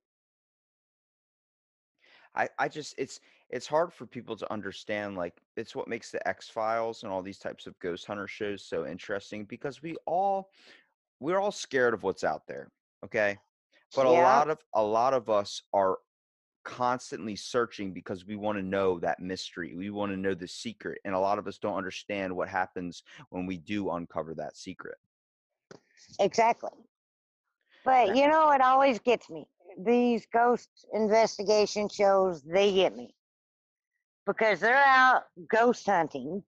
I, I just it's it's hard for people to understand like it's what makes the X Files and all these types of ghost hunter shows so interesting because we all we're all scared of what's out there, okay? But a lot of a lot of us are constantly searching because we want to know that mystery. We want to know the secret and a lot of us don't understand what happens when we do uncover that secret. Exactly. But you know, it always gets me. These ghost investigation shows, they get me. Because they're out ghost hunting.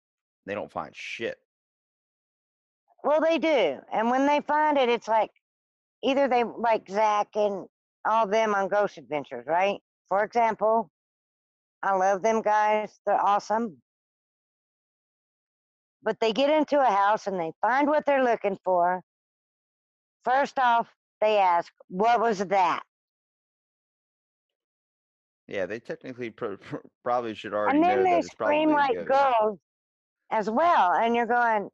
They don't find shit. Well, they do. And when they find it, it's like either they like Zak and all them on Ghost Adventures, right? For example, I love them guys. They're awesome. But they get into a house and they find what they're looking for. First off, they ask, What was that? Yeah, they technically pro- pro- probably should already And then know they that it's probably scream like girls as well. And you're going,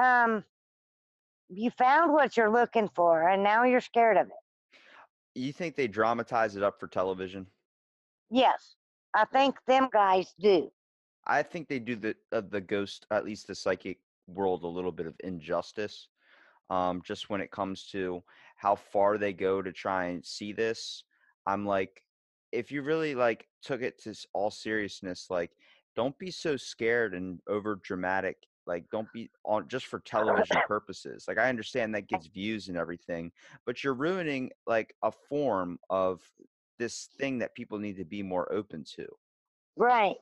um, you found what you're looking for and now you're scared of it. You think they dramatize it up for television? Yes, I think them guys do. I think they do the uh, the ghost, at least the psychic world, a little bit of injustice. Um, just when it comes to how far they go to try and see this, I'm like, if you really like took it to all seriousness, like, don't be so scared and over dramatic. Like, don't be on just for television purposes. Like, I understand that gets views and everything, but you're ruining like a form of this thing that people need to be more open to. Right.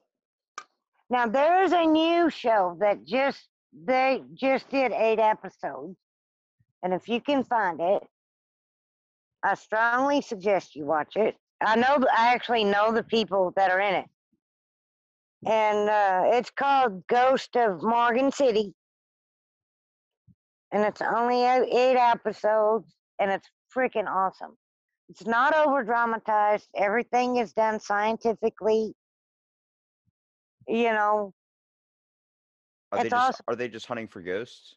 Now there's a new show that just they just did eight episodes And if you can find it, I strongly suggest you watch it. I know, I actually know the people that are in it. And uh, it's called Ghost of Morgan City. And it's only eight episodes, and it's freaking awesome. It's not over dramatized. Everything is done scientifically. You know, Are they just awesome. are they just hunting for ghosts?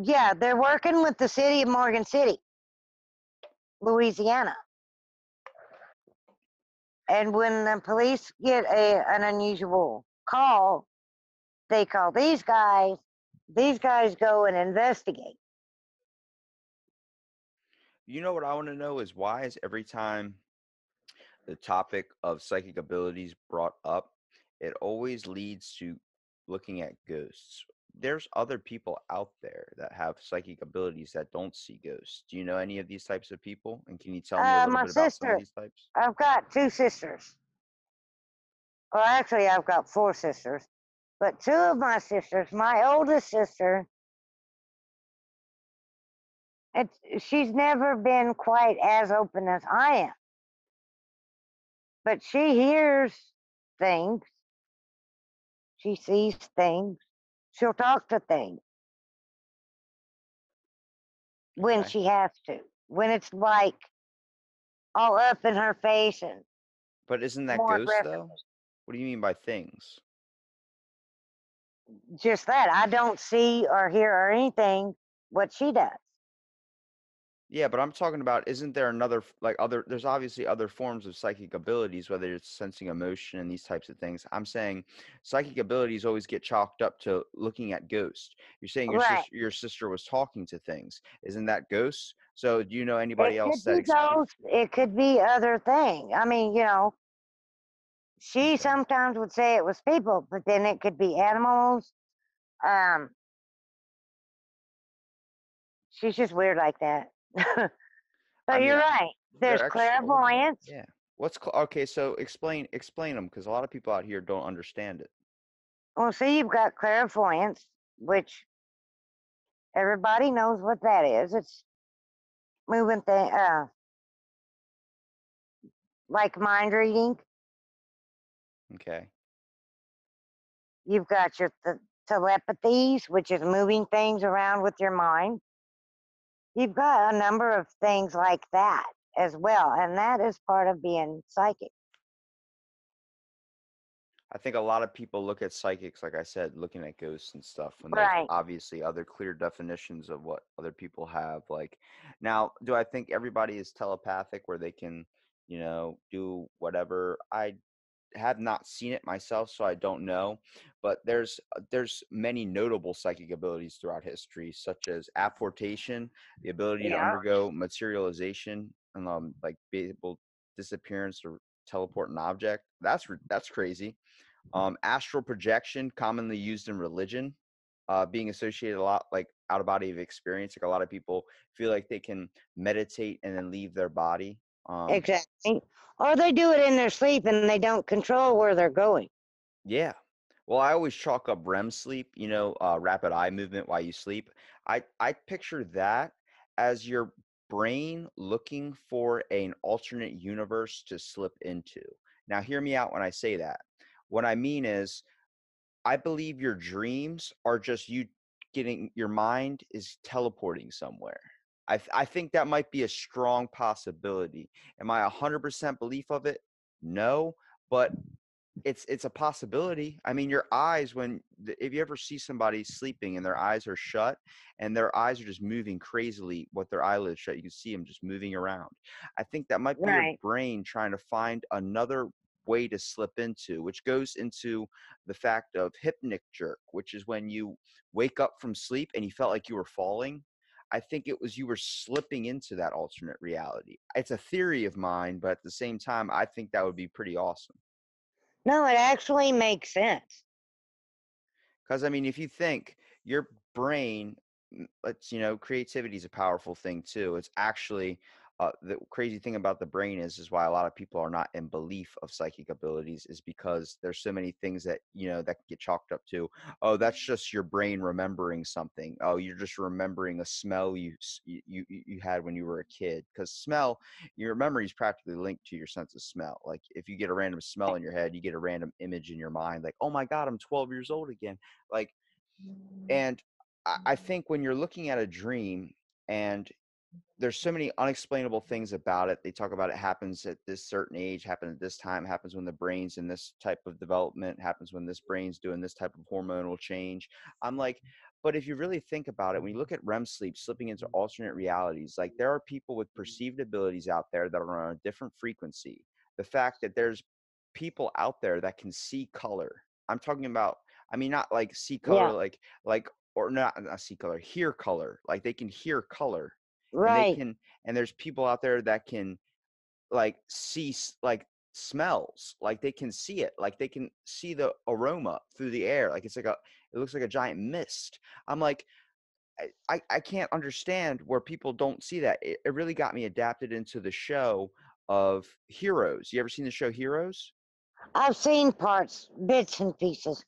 yeah, they're working with the city of Morgan City, Louisiana. And when the police get a an unusual call, they call these guys. These guys go and investigate. You know what I want to know is why is every time the topic of psychic abilities brought up, it always leads to looking at ghosts. There's other people out there that have psychic abilities that don't see ghosts. Do you know any of these types of people? And can you tell me a Uh, little bit about some of these types? I've got two sisters. Well, actually, I've got four sisters, but two of my sisters, my oldest sister, it's, she's never been quite as open as I am. But she hears things, she sees things, she'll talk to things when Okay. she has to, when it's like all up in her face and But isn't that ghost though? What do you mean by things? just that. I don't see or hear or anything what she does. Yeah, but I'm talking about isn't there another like other there's obviously other forms of psychic abilities, whether it's sensing emotion and these types of things. I'm saying psychic abilities always get chalked up to looking at ghosts. You're saying your Right. sister your sister was talking to things. Isn't that ghosts? So do you know It anybody else could that be ghosts. It could be other thing. I mean, you know, she sometimes would say it was people, but then it could be animals. Um, she's just weird like that. but I you're right. There's clairvoyance. Yeah. What's cl- okay? So explain explain them because a lot of people out here don't understand it. Well, see, you've got clairvoyance, which everybody knows what that is. It's moving thing, uh, like mind reading. Okay. You've got your th- telepathies, which is moving things around with your mind. You've got a number of things like that as well, and that is part of being psychic. I think a lot of people look at psychics, like I said, looking at ghosts and stuff, when there's obviously other clear definitions of what other people have. Like, now, do I think everybody is telepathic where they can, you know, do whatever? I have not seen it myself, so I don't know. But there's uh, there's many notable psychic abilities throughout history, such as apportation, the ability to undergo materialization, and um, like be able disappearance or teleport an object. That's that's crazy. Um, astral projection, commonly used in religion, uh, being associated a lot like out of body of experience. Like a lot of people feel like they can meditate and then leave their body. Um, exactly. Or they do it in their sleep and they don't control where they're going. Yeah. Well, I always chalk up REM sleep, you know, uh, rapid eye movement while you sleep. I, I picture that as your brain looking for an alternate universe to slip into. Now, hear me out when I say that. What I mean is, I believe your dreams are just you getting your mind is teleporting somewhere. I, th- I think that might be a strong possibility. Am I 100% belief of it? No, but it's it's a possibility. I mean, your eyes when if you ever see somebody sleeping and their eyes are shut and their eyes are just moving crazily with their eyelids shut, you can see them just moving around. I think that might be your brain trying to find another way to slip into, which goes into the fact of hypnic jerk, which is when you wake up from sleep and you felt like you were falling. I think it was you were slipping into that alternate reality. It's a theory of mine, but at the same time, I think that would be pretty awesome. No, it actually makes sense. Because I mean, if you think your brain, mm, it's you know, creativity is a powerful thing too. It's actually uh, the crazy thing about the brain is is why a lot of people are not in belief of psychic abilities is because there's so many things that you know that can get chalked up to oh that's just your brain remembering something. Oh you're just remembering a smell you you you, had when you were a kid. Because smell your memory is practically linked to your sense of smell. Like if you get a random smell in your head you get a random image in your mind like oh my god i'm 12 years old again. Like and I, I think when you're looking at a dream and there's so many unexplainable things about it. They talk about it happens at this certain age, happens at this time, happens when the brain's in this type of development, happens when this brain's doing this type of hormonal change. I'm like, but if you really think about it, when you look at REM sleep, slipping into alternate realities, like there are people with mm-hmm. perceived abilities out there that are on a different frequency. The fact that there's people out there that can see color. I'm talking about, I mean, not like see color, Yeah. like, like, or not, not see color, hear color. Like they can hear color and Right. can and there's people out there that can like see like smells like they can see it like they can see the aroma through the air like it's like a it looks like a giant mist i'm like i i, I can't understand where people don't see that it, it really got me adapted into the show of heroes you ever seen the show heroes I've seen parts, bits and pieces.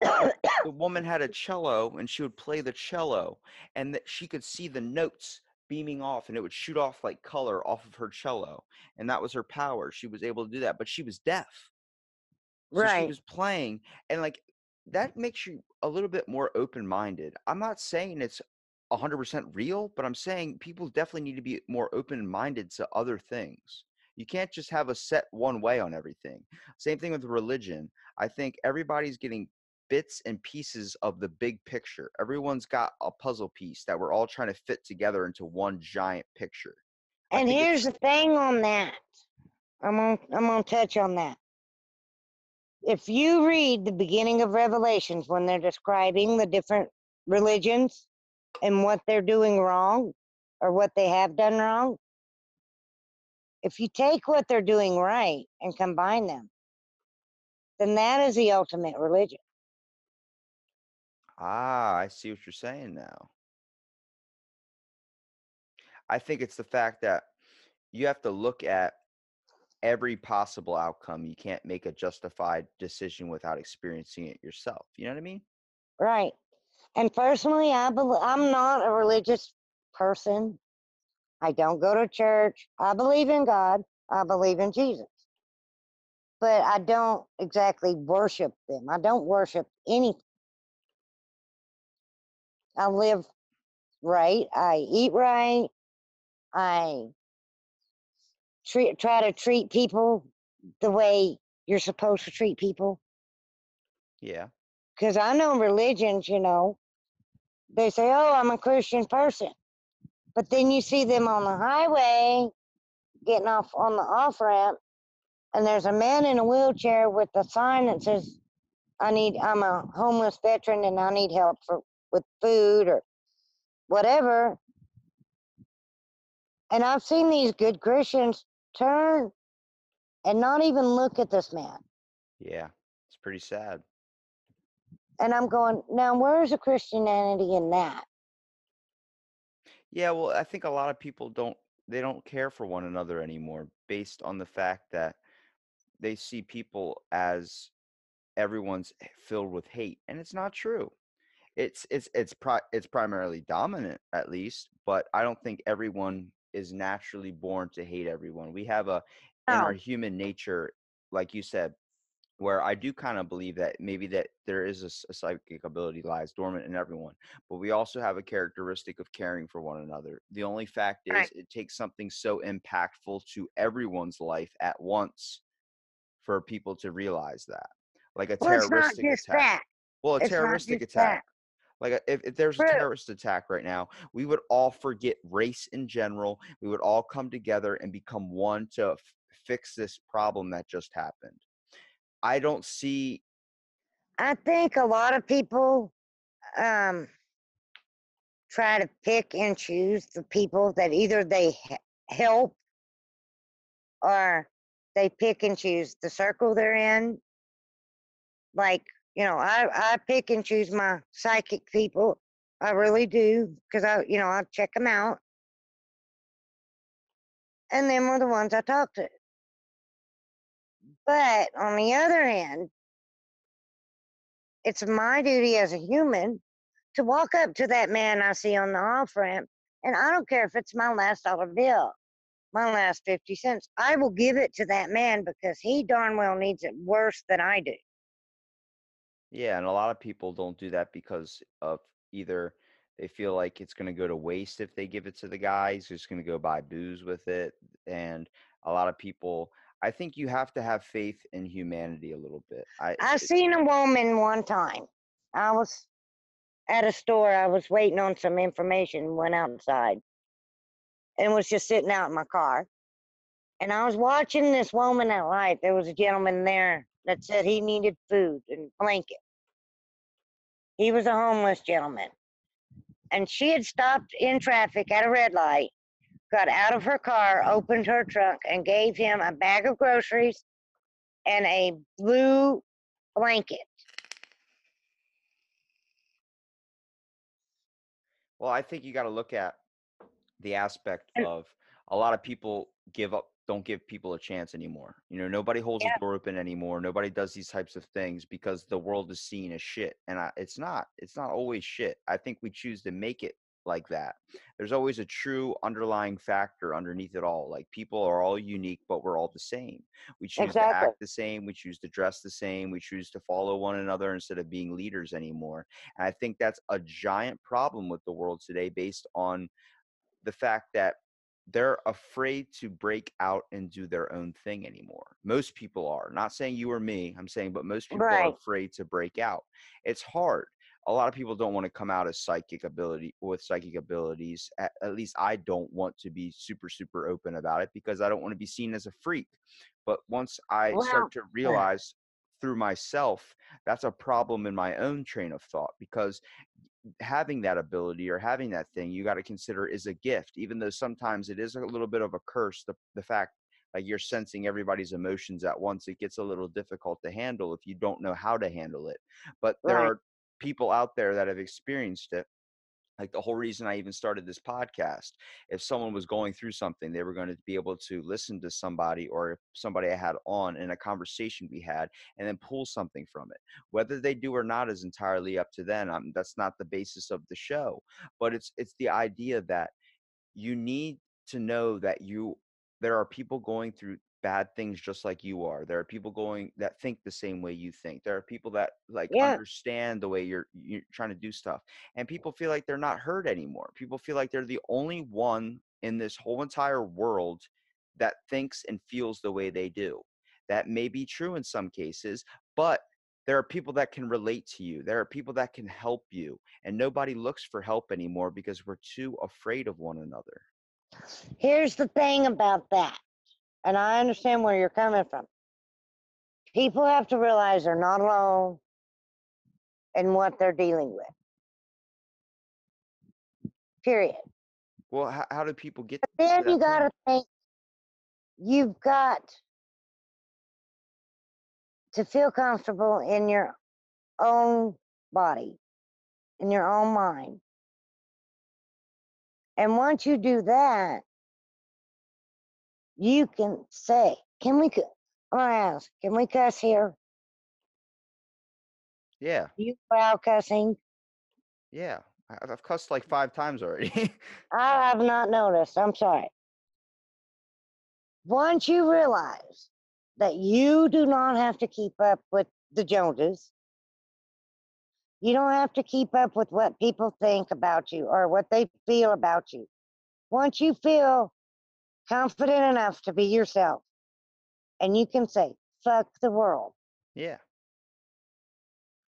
the woman had a cello and she would play the cello and that she could see the notes beaming off and it would shoot off like color off of her cello and that was her power she was able to do that but she was deaf. So she was playing and like that makes you a little bit more open-minded. I'm not saying it's 100% real but i'm saying people definitely need to be more open-minded to other things. You can't just have a set one way on everything. Same thing with religion. I think everybody's getting bits and pieces of the big picture everyone's got a puzzle piece that we're all trying to fit together into one giant picture And here's the thing on that. I'm gonna I'm gonna touch on that. If you read the beginning of Revelations when they're describing the different religions and what they're doing wrong or what they have done wrong, if you take what they're doing right and combine them, then that is the ultimate religion. Ah i see what you're saying now I think it's the fact that you have to look at every possible outcome. You can't make a justified decision without experiencing it yourself. You know what I mean? Right. And personally, I bel I'm not a religious person. I don't go to church. I believe in God. I believe in Jesus. But I don't exactly worship them. I don't worship anything. I live right. I eat right. I treat try to treat people the way you're supposed to treat people. Yeah. Because I know religions, you know, they say, oh, I'm a Christian person. But then you see them on the highway getting off on the off ramp, and there's a man in a wheelchair with a sign that says, I need, I'm a homeless veteran and I need help for with food or whatever. And I've seen these good Christians turn and not even look at this man. Yeah. It's pretty sad. And I'm going, now where's the Christianity in that? Yeah, well, I think a lot of people don't they don't care for one another anymore based on the fact that they see people as everyone's eh, filled with hate and it's not true. It's it's it's pri- it's primarily dominant at least, but I don't think everyone is naturally born to hate everyone. We have a in our human nature, like you said, where I do kind of believe that maybe that there is a psychic ability lies dormant in everyone, but we also have a characteristic of caring for one another. The only fact is, Right. it takes something so impactful to everyone's life at once for people to realize that, like a Well, terroristic attack. that. Well, a It's terroristic attack. that. Like uh, if, if there's a terrorist attack right now, we would all forget race in general. We would all come together and become one to f- fix this problem that just happened. I don't see. I think a lot of people um, try to pick and choose the people that either they he- help or they pick and choose the circle they're in. Like, you know, I, I pick and choose my psychic people. I really do because I, you know, I check them out. and them are the ones I talk to. But on the other hand, it's my duty as a human to walk up to that man I see on the off ramp, and I don't care if it's my last dollar bill, my last 50 cents. I will give it to that man because he darn well needs it worse than I do. Yeah, and a lot of people don't do that because of either they feel like it's going to go to waste if they give it to the guy. He's just going to go buy booze with it. And a lot of people, I think you have to have faith in humanity a little bit. I, I seen a woman one time. I was at a store. I was waiting on some information. Went outside and was just sitting out in my car. And I was watching this woman at light. There was a gentleman there that said he needed food and blanket. He was a homeless gentleman. And she had stopped in traffic at a red light, got out of her car, opened her trunk, and gave him a bag of groceries and a blue blanket. Well, I think you got to look at the aspect of a lot of people give up, don't give people a chance anymore. You know, nobody holds Yeah. the door open anymore. Nobody does these types of things because the world is seen as shit, and I, it's not. It's not always shit. I think we choose to make it like that. There's always a true underlying factor underneath it all. Like people are all unique, but we're all the same. We choose to act the same. We choose to dress the same. We choose to follow one another instead of being leaders anymore. And I think that's a giant problem with the world today based on the fact that they're afraid to break out and do their own thing anymore. Most people are. Not saying you or me, I'm saying, but most people are afraid to break out. It's hard. A lot of people don't want to come out as psychic ability with psychic abilities. At, at least I don't want to be super, super open about it because I don't want to be seen as a freak. But once I start to realize through myself, that's a problem in my own train of thought because having that ability or having that thing you got to consider is a gift even though sometimes it is a little bit of a curse the, the fact like you're sensing everybody's emotions at once it gets a little difficult to handle if you don't know how to handle it but there Right. are people out there that have experienced it like the whole reason I even started this podcast. If someone was going through something, they were going to be able to listen to somebody or somebody I had on in a conversation we had and then pull something from it. Whether they do or not is entirely up to them. Um, that's not the basis of the show, but it's it's the idea that you need to know that you there are people going through bad things just like you are. There are people going that think the same way you think. There are people that like Yeah. understand the way you're you're trying to do stuff. And people feel like they're not heard anymore. People feel like they're the only one in this whole entire world that thinks and feels the way they do. That may be true in some cases, but there are people that can relate to you. There are people that can help you. And nobody looks for help anymore because we're too afraid of one another. Here's the thing about that, and I understand where you're coming from. People have to realize they're not alone in what they're dealing with. Period. Well, how, how do people get But then you got to think you've got to feel comfortable in your own body, in your own mind. And once you do that, you can say, can we, I'm gonna ask, can we cuss here? Yeah, You allow cussing? yeah. I- I've I've cussed like five times already. I have not noticed. I'm sorry. Once you realize that you do not have to keep up with the Joneses, you don't have to keep up with what people think about you or what they feel about you. Once you feel confident enough to be yourself, and you can say, fuck the world, yeah.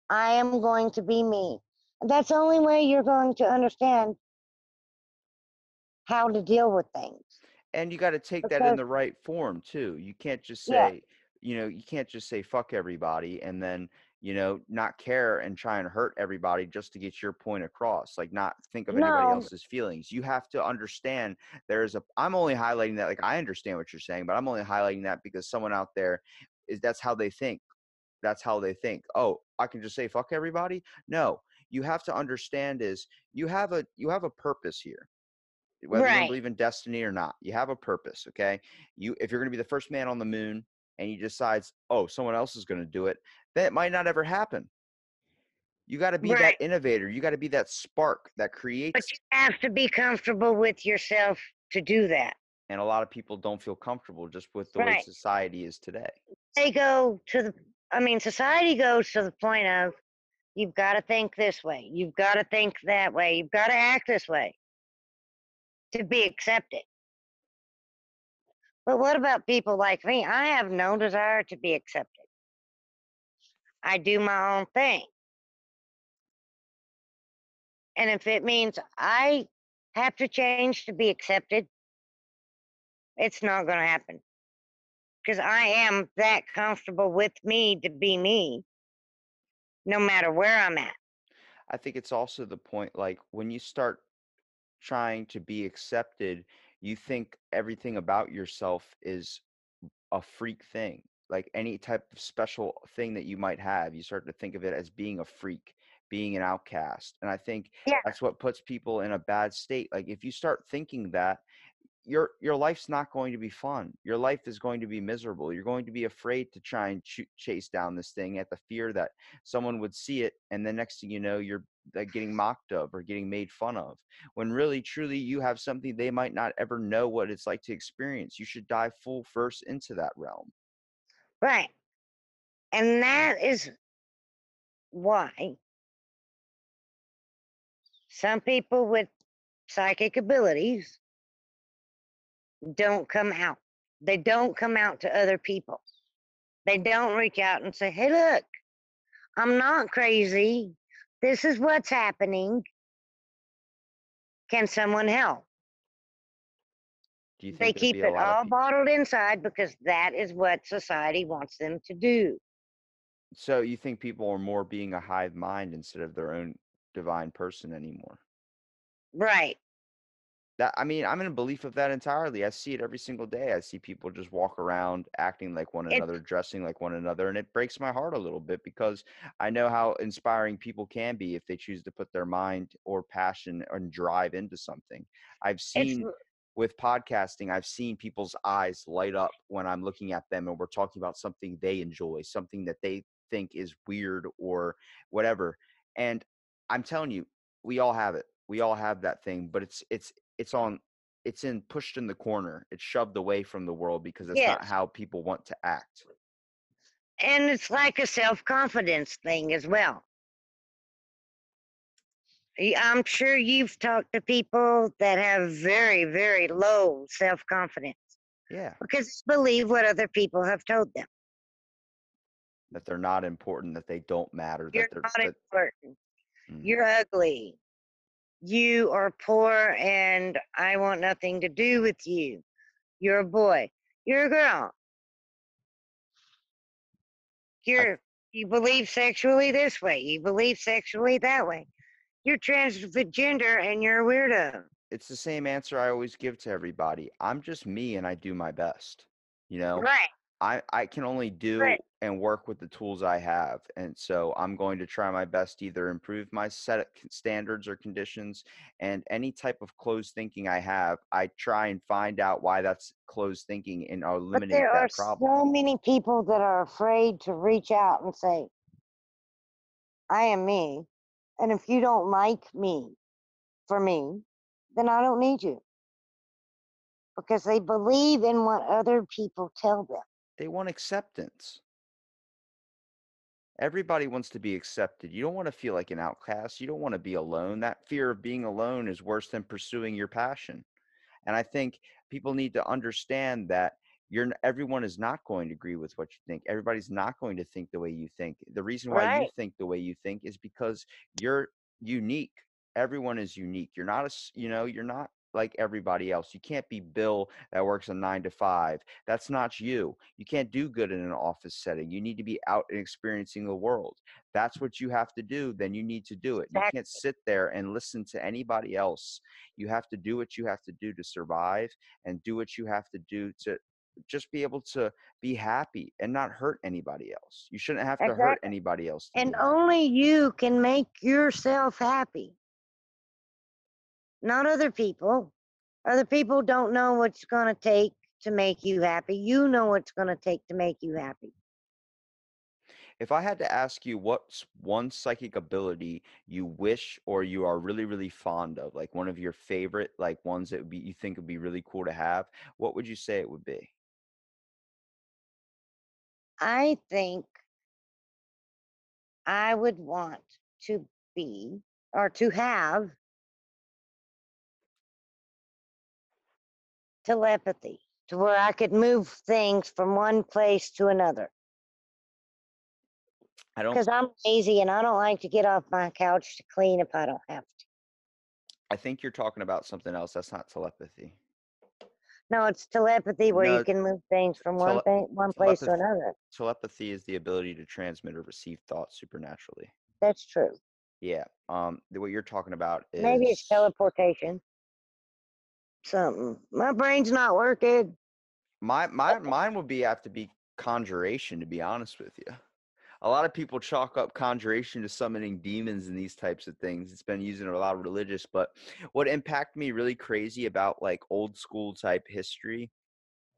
I am going to be me. And that's the only way you're going to understand how to deal with things. And you got to take that in the right form too. You can't just Yeah. say, you know, you can't just say fuck everybody and then, you know, not care and try and hurt everybody just to get your point across. Like not think of anybody No. else's feelings. You have to understand there's a I'm only highlighting that like I understand what you're saying, but I'm only highlighting that because someone out there is that's how they think. That's how they think. Oh, I can just say fuck everybody? No. You have to understand is you have a you have a purpose here whether you Right. don't believe in destiny or not. You have a purpose, okay? You if you're going to be the first man on the moon and you decides, "Oh, someone else is going to do it," that might not ever happen. You got to be Right. that innovator. You got to be that spark that creates But you have to be comfortable with yourself to do that. and a lot of people don't feel comfortable just with the way society is today. They go to the, I mean, society goes to the point of you've got to think this way, you've got to think that way, you've got to act this way to be accepted. But what about people like me? I have no desire to be accepted. I do my own thing. And if it means I have to change to be accepted, it's not going to happen. Because I am that comfortable with me to be me, no matter where I'm at. I think it's also the point like when you start trying to be accepted, you think everything about yourself is a freak thing. Like any type of special thing that you might have, you start to think of it as being a freak, being an outcast. And I think Yeah. that's what puts people in a bad state. Like if you start thinking that, your your life's not going to be fun. Your life is going to be miserable. You're going to be afraid to try and ch- chase down this thing at the fear that someone would see it, and the next thing you know, you're like getting mocked of or getting made fun of. When really, truly, you have something they might not ever know what it's like to experience. You should dive full first into that realm. Right. And that is why some people with psychic abilities don't come out. They don't come out to other people. They don't reach out and say, hey, look, I'm not crazy. This is what's happening. Can someone help? Do you think They keep it all bottled inside because that is what society wants them to do. So you think people are more being a hive mind instead of their own divine person anymore? Right. That I mean, I'm in a belief of that entirely. I see it every single day. I see people just walk around acting like one another, dressing like one another, and it breaks my heart a little bit because I know how inspiring people can be if they choose to put their mind or passion and drive into something. I've seen with podcasting, I've seen people's eyes light up when I'm looking at them and we're talking about something they enjoy, something that they think is weird or whatever. And I'm telling you, we all have it. We all have that thing, but it's it's it's on it's in pushed in the corner. It's shoved away from the world because it's not how people want to act. and it's like a self-confidence thing as well. I'm sure you've talked to people that have very, very low self-confidence Yeah, because they believe what other people have told them. that they're not important, that they don't matter, You're that they're not that, important. Mhm. You're ugly. You are poor, and I want nothing to do with you. You're a boy. You're a girl. You're you believe sexually this way. You believe sexually that way. You're transgender, and you're a weirdo. it's the same answer I always give to everybody. I'm just me and I do my best. You know? Right. I, I can only do Right. and work with the tools I have. And so I'm going to try my best to either improve my set of standards or conditions and any type of closed thinking I have, I try and find out why that's closed thinking and I'll But eliminate there are problem. so many people that are afraid to reach out and say, I am me. And if you don't like me for me, then I don't need you. Because they believe in what other people tell them. They want acceptance. Everybody wants to be accepted. You don't want to feel like an outcast. You don't want to be alone. That fear of being alone is worse than pursuing your passion. And I think people need to understand that you're everyone is not going to agree with what you think. Everybody's not going to think the way you think. The reason why you think the way you think is because you're unique. Everyone is unique. You're not a you know, you're not like everybody else. You can't be Bill that works a 9 to 5. That's not you. You can't do good in an office setting. You need to be out and experiencing the world. That's what you have to do. Then you need to do it. You can't sit there and listen to anybody else. You have to do what you have to do to survive and do what you have to do to just be able to be happy and not hurt anybody else. You shouldn't have to hurt anybody else. And only you can make yourself happy, not other people. Other people don't know what's going to take to make you happy. You know what's going to take to make you happy. If I had to ask you what's one psychic ability you wish or you are really, really fond of, like one of your favorite, like ones that would be you think would be really cool to have, what would you say it would be? I think I would want to be or to have telepathy to where I could move things from one place to another. I don't Because I'm lazy and I don't like to get off my couch to clean if I don't have to. I think you're talking about something else. That's not telepathy. No, it's telepathy where No, you can move things from one tele- thing, one place to telepathy- another. Telepathy is the ability to transmit or receive thoughts supernaturally. That's true. Yeah. Um the- what you're talking about is Maybe it's teleportation. Something. My brain's not working. My my mine would be have to be conjuration to be honest with you. A lot of people chalk up conjuration to summoning demons and these types of things. It's been used in a lot of religious, but what impacted me really crazy about like old school type history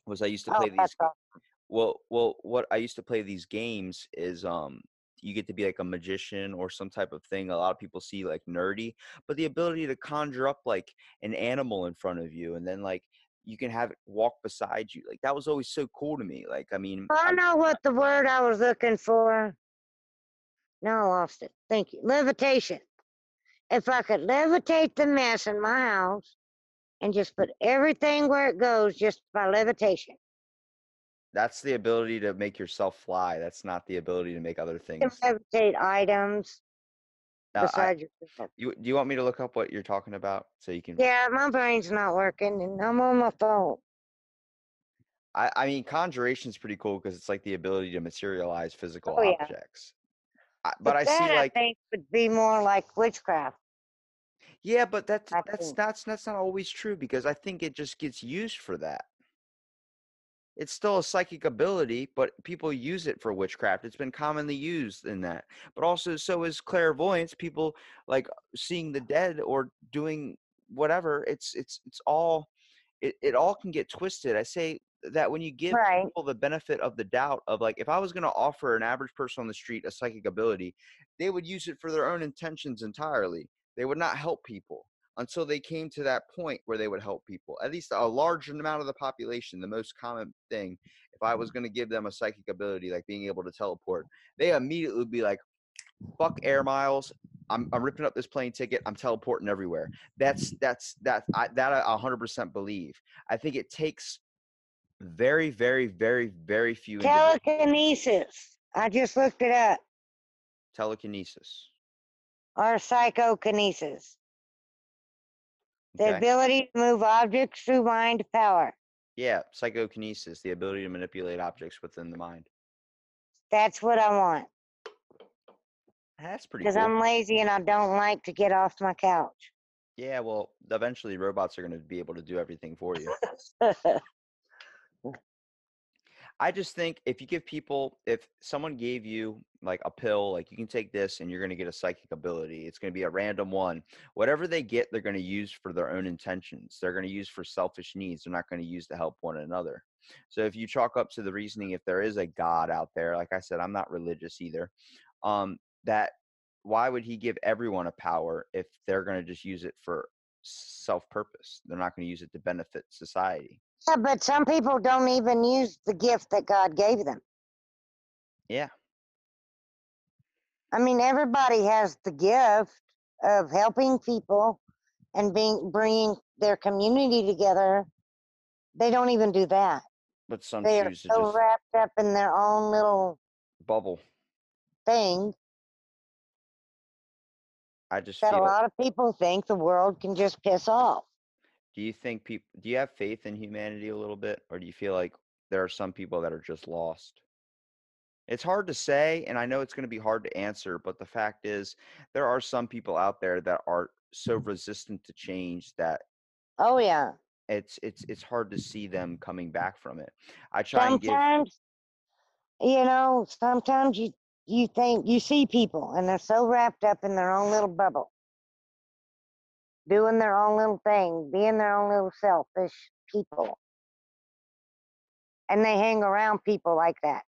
was I used to Oh, play these that's well well what I used to play these games is um you get to be like a magician or some type of thing. A lot of people see like nerdy, but the ability to conjure up like an animal in front of you and then like you can have it walk beside you. Like that was always so cool to me. Like I mean, I I- know what the word I was looking for. Now I lost it. Thank you. Levitation. If I could levitate the mess in my house and just put everything where it goes just by levitation. that's the ability to make yourself fly. That's not the ability to make other things. levitate items Uh, I, besides yourself. you do you want me to look up what you're talking about so you can? Yeah, my brain's not working and I'm on my phone. I, I mean, conjuration is pretty cool because it's like the ability to materialize physical Oh, yeah. objects. I, but I that, see like I think would be more like witchcraft. Yeah, but that's I that's think. that's that's not always true because I think it just gets used for that. It's still a psychic ability, but people use it for witchcraft. It's been commonly used in that. But also so is clairvoyance, people like seeing the dead or doing whatever. It's it's it's all it, it all can get twisted. I say that when you give Right. people the benefit of the doubt of like if I was going to offer an average person on the street a psychic ability, they would use it for their own intentions entirely. They would not help people until they came to that point where they would help people. At least a large amount of the population, the most common thing, if I was mm-hmm. going to give them a psychic ability like being able to teleport, they immediately would be like, fuck air miles. I'm, I'm ripping up this plane ticket. I'm teleporting everywhere. That's that's that I, that I 100% believe. I think it takes very very very very few Telekinesis. I just looked it up. telekinesis. Or psychokinesis. The Okay. ability to move objects through mind power. Yeah, psychokinesis, the ability to manipulate objects within the mind. That's what I want. That's pretty Because cool. I'm lazy and I don't like to get off my couch. Yeah, well, eventually robots are going to be able to do everything for you. I just think if you give people, if someone gave you like a pill, like you can take this and you're going to get a psychic ability, it's going to be a random one. Whatever they get, they're going to use for their own intentions. They're going to use for selfish needs. They're not going to use to help one another. So if you chalk up to the reasoning, if there is a God out there, like I said, I'm not religious either, um, that why would he give everyone a power if they're going to just use it for self purpose? They're not going to use it to benefit society. Yeah, but some people don't even use the gift that God gave them. Yeah. I mean, everybody has the gift of helping people and being bringing their community together. They don't even do that. But some They are so just wrapped up in their own little bubble. thing I just that a lot of people think the world can just piss off. Do you think people? Do you have faith in humanity a little bit, or do you feel like there are some people that are just lost? It's hard to say, and I know it's going to be hard to answer. But the fact is, there are some people out there that are so resistant to change that Oh yeah. it's it's it's hard to see them coming back from it. I try and give. Sometimes, you know, sometimes you you think you see people and they're so wrapped up in their own little bubble. Doing their own little thing, being their own little selfish people. And they hang around people like that.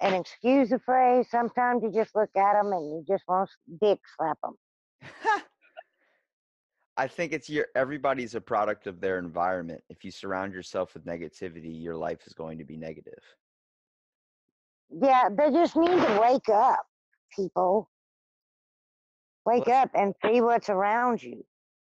And excuse the phrase, sometimes you just look at them and you just want to dick slap them. I think it's your everybody's a product of their environment. If you surround yourself with negativity, your life is going to be negative. Yeah, they just need to wake up, people. Wake Well, up and see what's around you.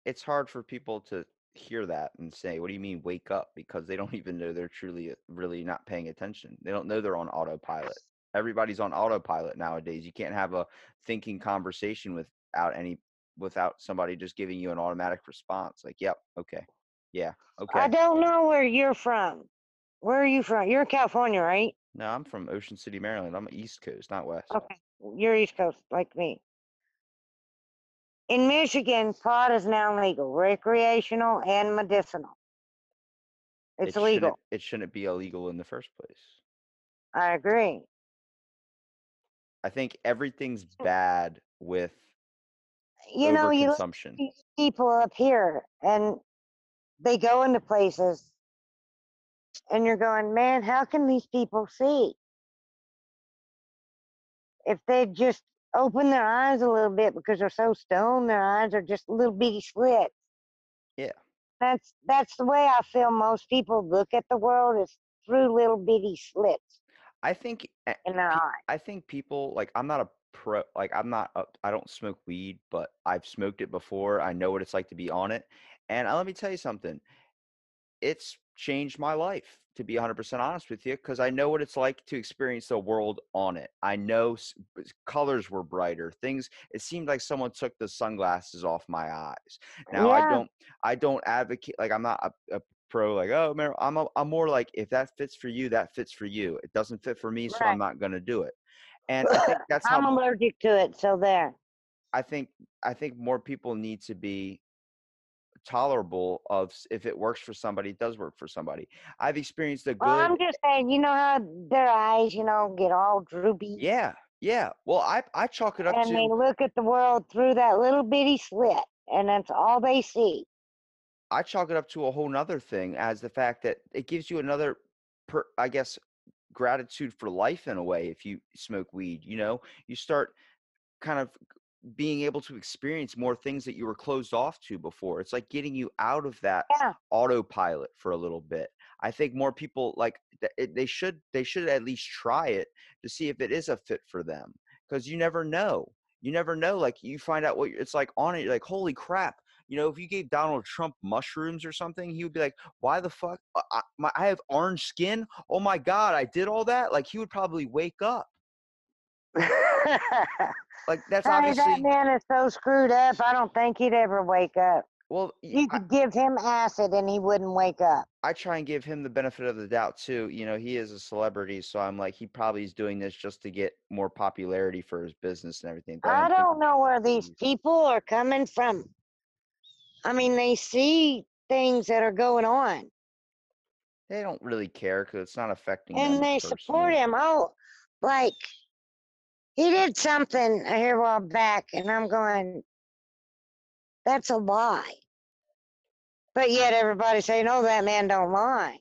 It's hard for people to hear that and say, "What do you mean wake up?" because they don't even know they're truly really not paying attention. They don't know they're on autopilot. Everybody's on autopilot nowadays. You can't have a thinking conversation without any without somebody just giving you an automatic response like, "Yep, okay. Yeah, Okay. I okay." don't know where you're from. Where are you from? You're in California, right? No, I'm from Ocean City, Maryland. I'm East Coast, not West. Okay. You're East Coast, like me. In Michigan, pot is now legal, recreational and medicinal. It's it legal. Shouldn't, it shouldn't be illegal in the first place. I agree. I think everything's bad with You know, you look at overconsumption. these people up here and they go into places and you're going, man, how can these people see? If they just open their eyes a little bit because they're so stoned, their eyes are just little bitty slits. Yeah. That's that's the way I feel most people look at the world is through little bitty slits I think eh, in their pe- eye. I think people like I'm not a pro like I'm not a, I don't smoke weed, but I've smoked it before. I know what it's like to be on it. And uh, let me tell you something. It's changed my life to be 100% honest with you because I know what it's like to experience the world on it. I know colors were brighter. Things it seemed like someone took the sunglasses off my eyes. Now I don't I don't advocate like I'm not a, a pro like oh man I'm a, I'm more like if that fits for you that fits for you. It doesn't fit for me so I'm not going to do it. And I think that's how I'm allergic to it, so there. I think I think more people need to be tolerable of if it works for somebody, it does work for somebody. I've experienced the Well, I'm just saying, you know how their eyes, you know, get all droopy Yeah, yeah. Well, I I chalk it up and they to look at the world through that little bitty slit, and that's all they see. I chalk it up to a whole nother thing as the fact that it gives you another per I guess gratitude for life in a way if you smoke weed, you know? You start kind of being able to experience more things that you were closed off to before. It's like getting you out of that Yeah. autopilot for a little bit. I think more people like they should they should at least try it to see if it is a fit for them because you never know. You never know. Like you find out what it's like on it. You're like, holy crap! You know, if you gave Donald Trump mushrooms or something, he would be like, "Why the fuck? I, I, my, I have orange skin. Oh my god, I did all that." Like he would probably wake up. Like that's Honey, that man is so screwed up. I don't think he'd ever wake up. well. You I- could give him acid and he wouldn't wake up. I try and give him the benefit of the doubt too. You know, he is a celebrity, so I'm like, he probably is doing this just to get more popularity for his business and everything. but I think don't know where these people are coming from. I mean, they see things that are going on They don't really care because it's not affecting them. and they support him. Oh, like he did something a while back, and I'm going, that's a lie. But yet everybody's saying, oh, that man don't lie.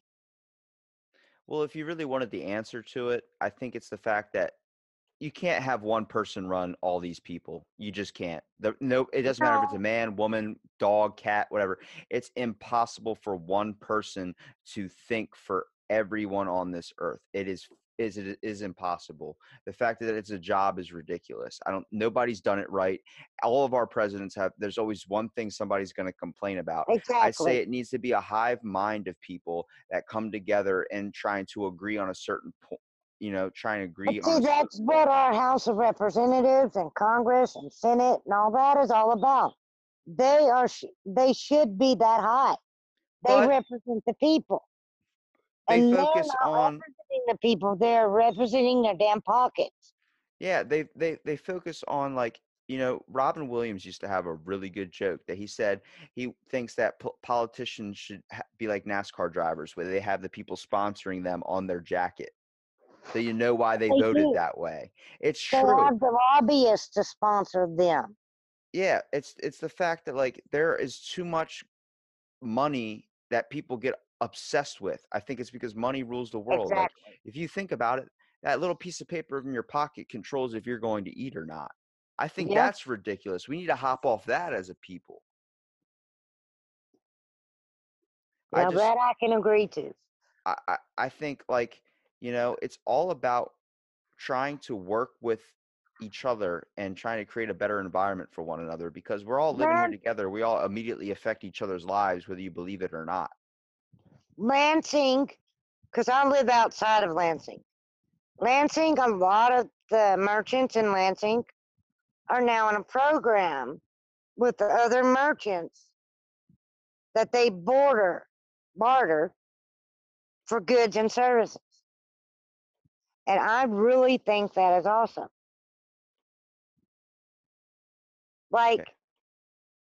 Well, if you really wanted the answer to it, I think it's the fact that you can't have one person run all these people. You just can't. The, no, it doesn't matter if it's a man, woman, dog, cat, whatever. It's impossible for one person to think for everyone on this earth. It is is it is impossible. The fact that it's a job is ridiculous. I don't nobody's done it right. All of our presidents have there's always one thing somebody's going to complain about. Exactly. I say it needs to be a hive mind of people that come together and trying to agree on a certain point. You know, trying to agree But on. see, that's what our House of Representatives and Congress and Senate and all that is all about. They are, sh- they should be that high. They But represent the people. They and focus on representing the people. They're representing their damn pockets. yeah they they they focus on like you know robin williams used to have a really good joke that he said he thinks that po- politicians should ha- be like nascar drivers where they have the people sponsoring them on their jacket so you know why they They voted do. that way it's They true have the lobbyists to sponsor them. yeah, it's it's the fact that like there is too much money that people get obsessed with. I think it's because money rules the world. Like if you think about it, that little piece of paper in your pocket controls if you're going to eat or not. I think Yeah. that's ridiculous. We need to hop off that as a people. I Now just that I can agree to. I, I I think like you know it's all about trying to work with each other and trying to create a better environment for one another because we're all living here together. We all immediately affect each other's lives, whether you believe it or not. Lansing, because I live outside of Lansing. Lansing, a lot of the merchants in Lansing are now in a program with the other merchants that they border barter for goods and services. And I really think that is awesome. Like Okay.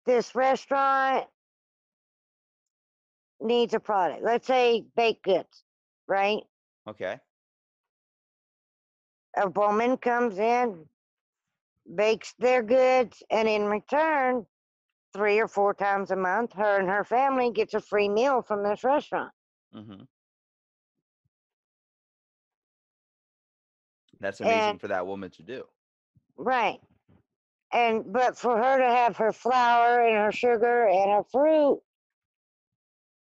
this restaurant needs a product. Let's say baked goods, right? Okay. A woman comes in, bakes their goods, and in return, three or four times a month, her and her family gets a free meal from this restaurant. Mm-hmm. That's amazing And for that woman to do. right. And but for her to have her flour and her sugar and her fruit,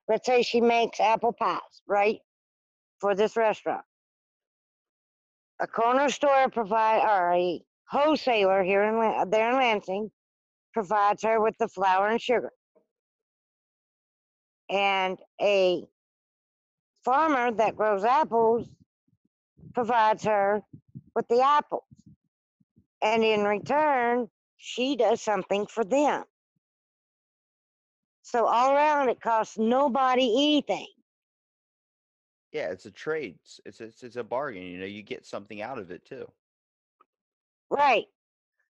let's say she makes apple pies, right? For this restaurant. A corner store provide or a wholesaler here in there in Lansing provides her with the flour and sugar. And a farmer that grows apples provides her with the apples. And in return, she does something for them. So all around, it costs nobody anything. Yeah, it's a trade. It's it's it's, it's a bargain. You know, you get something out of it too. Right.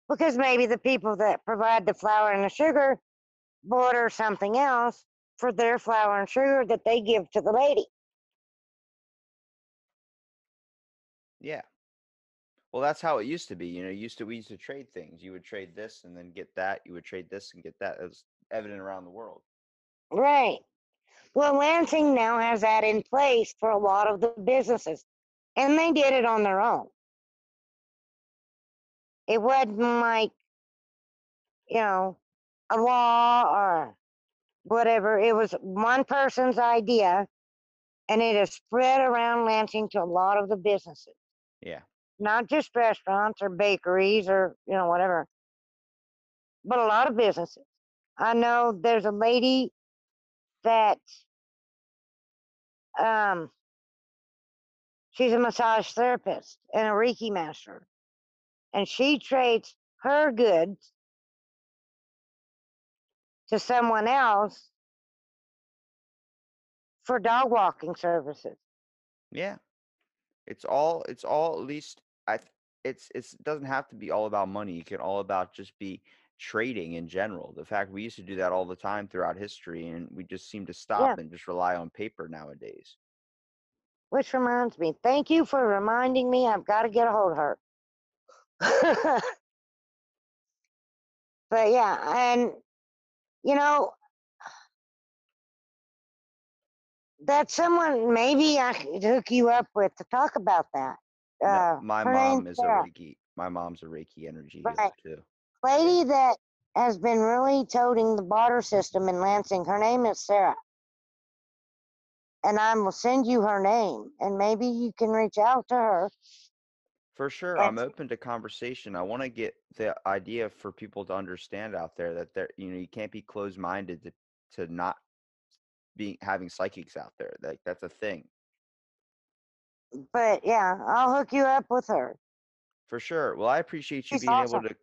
Because maybe the people that provide the flour and the sugar border something else for their flour and sugar that they give to the lady. Yeah. Well, that's how it used to be. You know, used to we used to trade things. You would trade this and then get that. You would trade this and get that. It was evident around the world. Right. Well, Lansing now has that in place for a lot of the businesses, and they did it on their own. It wasn't like, you know, a law or whatever. It was one person's idea, and it has spread around Lansing to a lot of the businesses, Yeah. not just restaurants or bakeries or, you know, whatever, but a lot of businesses. I know there's a lady that um she's a massage therapist and a Reiki master. And she trades her goods to someone else for dog walking services. Yeah. It's all it's all at least I it's it's it doesn't have to be all about money. It can all about just be trading in general. The fact we used to do that all the time throughout history and we just seem to Yeah. stop and just rely on paper nowadays. Which reminds me, thank you for reminding me I've got to get a hold of her. but yeah, and you know, that someone maybe I could hook you up with to talk about that. No, Uh, my mom is a Reiki. My mom's a Reiki energy Right. too. Lady that has been really toting the barter system in Lansing. Her name is Sarah. And I will send you her name and maybe you can reach out to her. For sure, And I'm open to conversation. I want to get the idea for people to understand out there that there, you know, you can't be closed-minded to to not being having psychics out there. Like that's a thing. but yeah, I'll hook you up with her. For sure. Well, I appreciate you She's being able to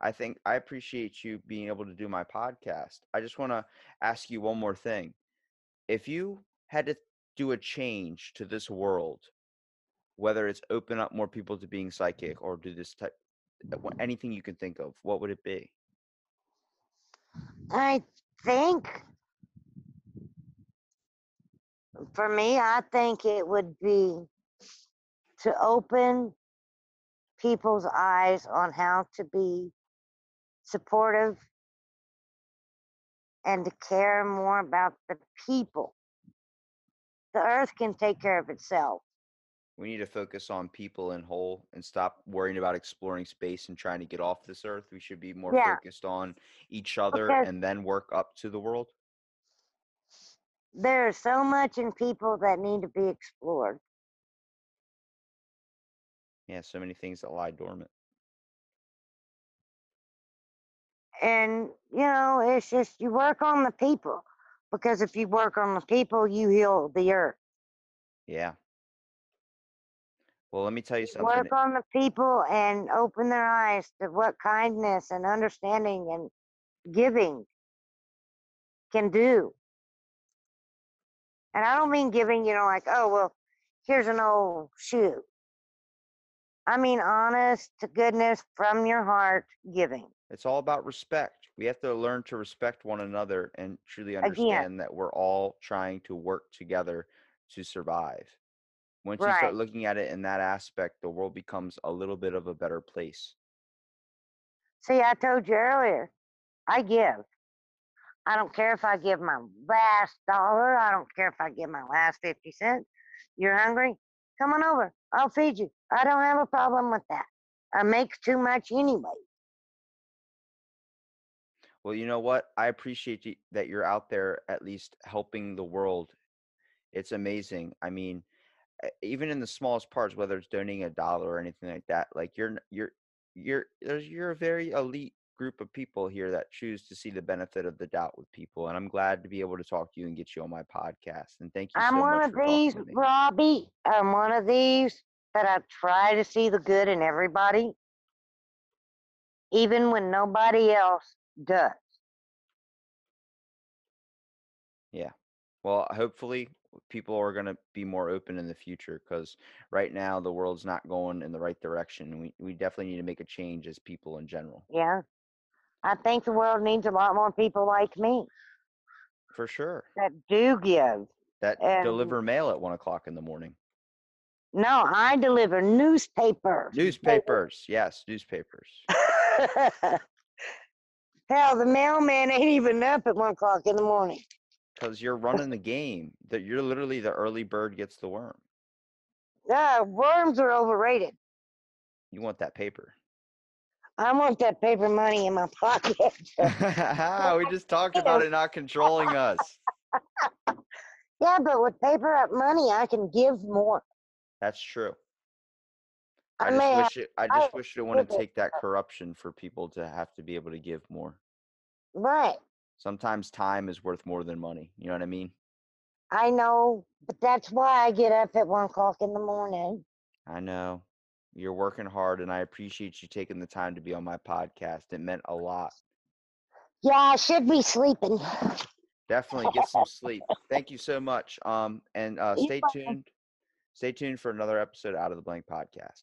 I think I appreciate you being able to do my podcast. I just want to ask you one more thing. If you had to do a change to this world, whether it's open up more people to being psychic or do this type uh, anything you can think of, what would it be? I think for me, I think it would be to open people's eyes on how to be supportive, and to care more about the people. The earth can take care of itself. We need to focus on people in whole and stop worrying about exploring space and trying to get off this earth. We should be more Yeah. focused on each other Because- and then work up to the world. There is so much in people that need to be explored. Yeah, so many things that lie dormant. And, you know, it's just you work on the people because if you work on the people, you heal the earth. Yeah. Well, let me tell you something. Work on the people and open their eyes to what kindness and understanding and giving can do. And I don't mean giving, you know, like, oh, well, here's an old shoe. I mean honest to goodness from your heart giving. It's all about respect. We have to learn to respect one another and truly Again. understand that we're all trying to work together to survive. Once you start looking at it in that aspect, the world becomes a little bit of a better place. See, I told you earlier, I give. I don't care if I give my last dollar. I don't care if I give my last 50 cents. You're hungry? Come on over. I'll feed you. I don't have a problem with that. I make too much anyway. Well, you know what? I appreciate you, that you're out there at least helping the world. It's amazing. I mean, even in the smallest parts, whether it's donating a dollar or anything like that, like you're you're you're there's you're a very elite group of people here that choose to see the benefit of the doubt with people, and I'm glad to be able to talk to you and get you on my podcast. And thank you I'm so one much of these, talking to me. Robbie. I'm one of these that I try to see the good in everybody, even when nobody else does. Yeah. Well, hopefully people are going to be more open in the future because right now the world's not going in the right direction. We we definitely need to make a change as people in general. Yeah. I think the world needs a lot more people like me For sure. that do give. That And- deliver mail at one o'clock in the morning. No, I deliver newspapers. Newspapers, yes, newspapers. Hell, the mailman ain't even up at one o'clock in the morning. Because you're running the game. That you're literally the early bird gets the worm. Ah, worms are overrated. You want that paper. I want that paper money in my pocket. we just talked about it not controlling us. yeah, but with paper up money, I can give more. That's true. I, just wish it. I just wish it wouldn't take that corruption for people to have to be able to give more. right. Sometimes time is worth more than money. You know what I mean? I know, but that's why I get up at one o'clock in the morning. I know. You're working hard, and I appreciate you taking the time to be on my podcast. It meant a lot. Yeah, I should be sleeping. Definitely get some sleep. Thank you so much. Um, and uh, stay tuned. Stay tuned for another episode out of the Blank Podcast.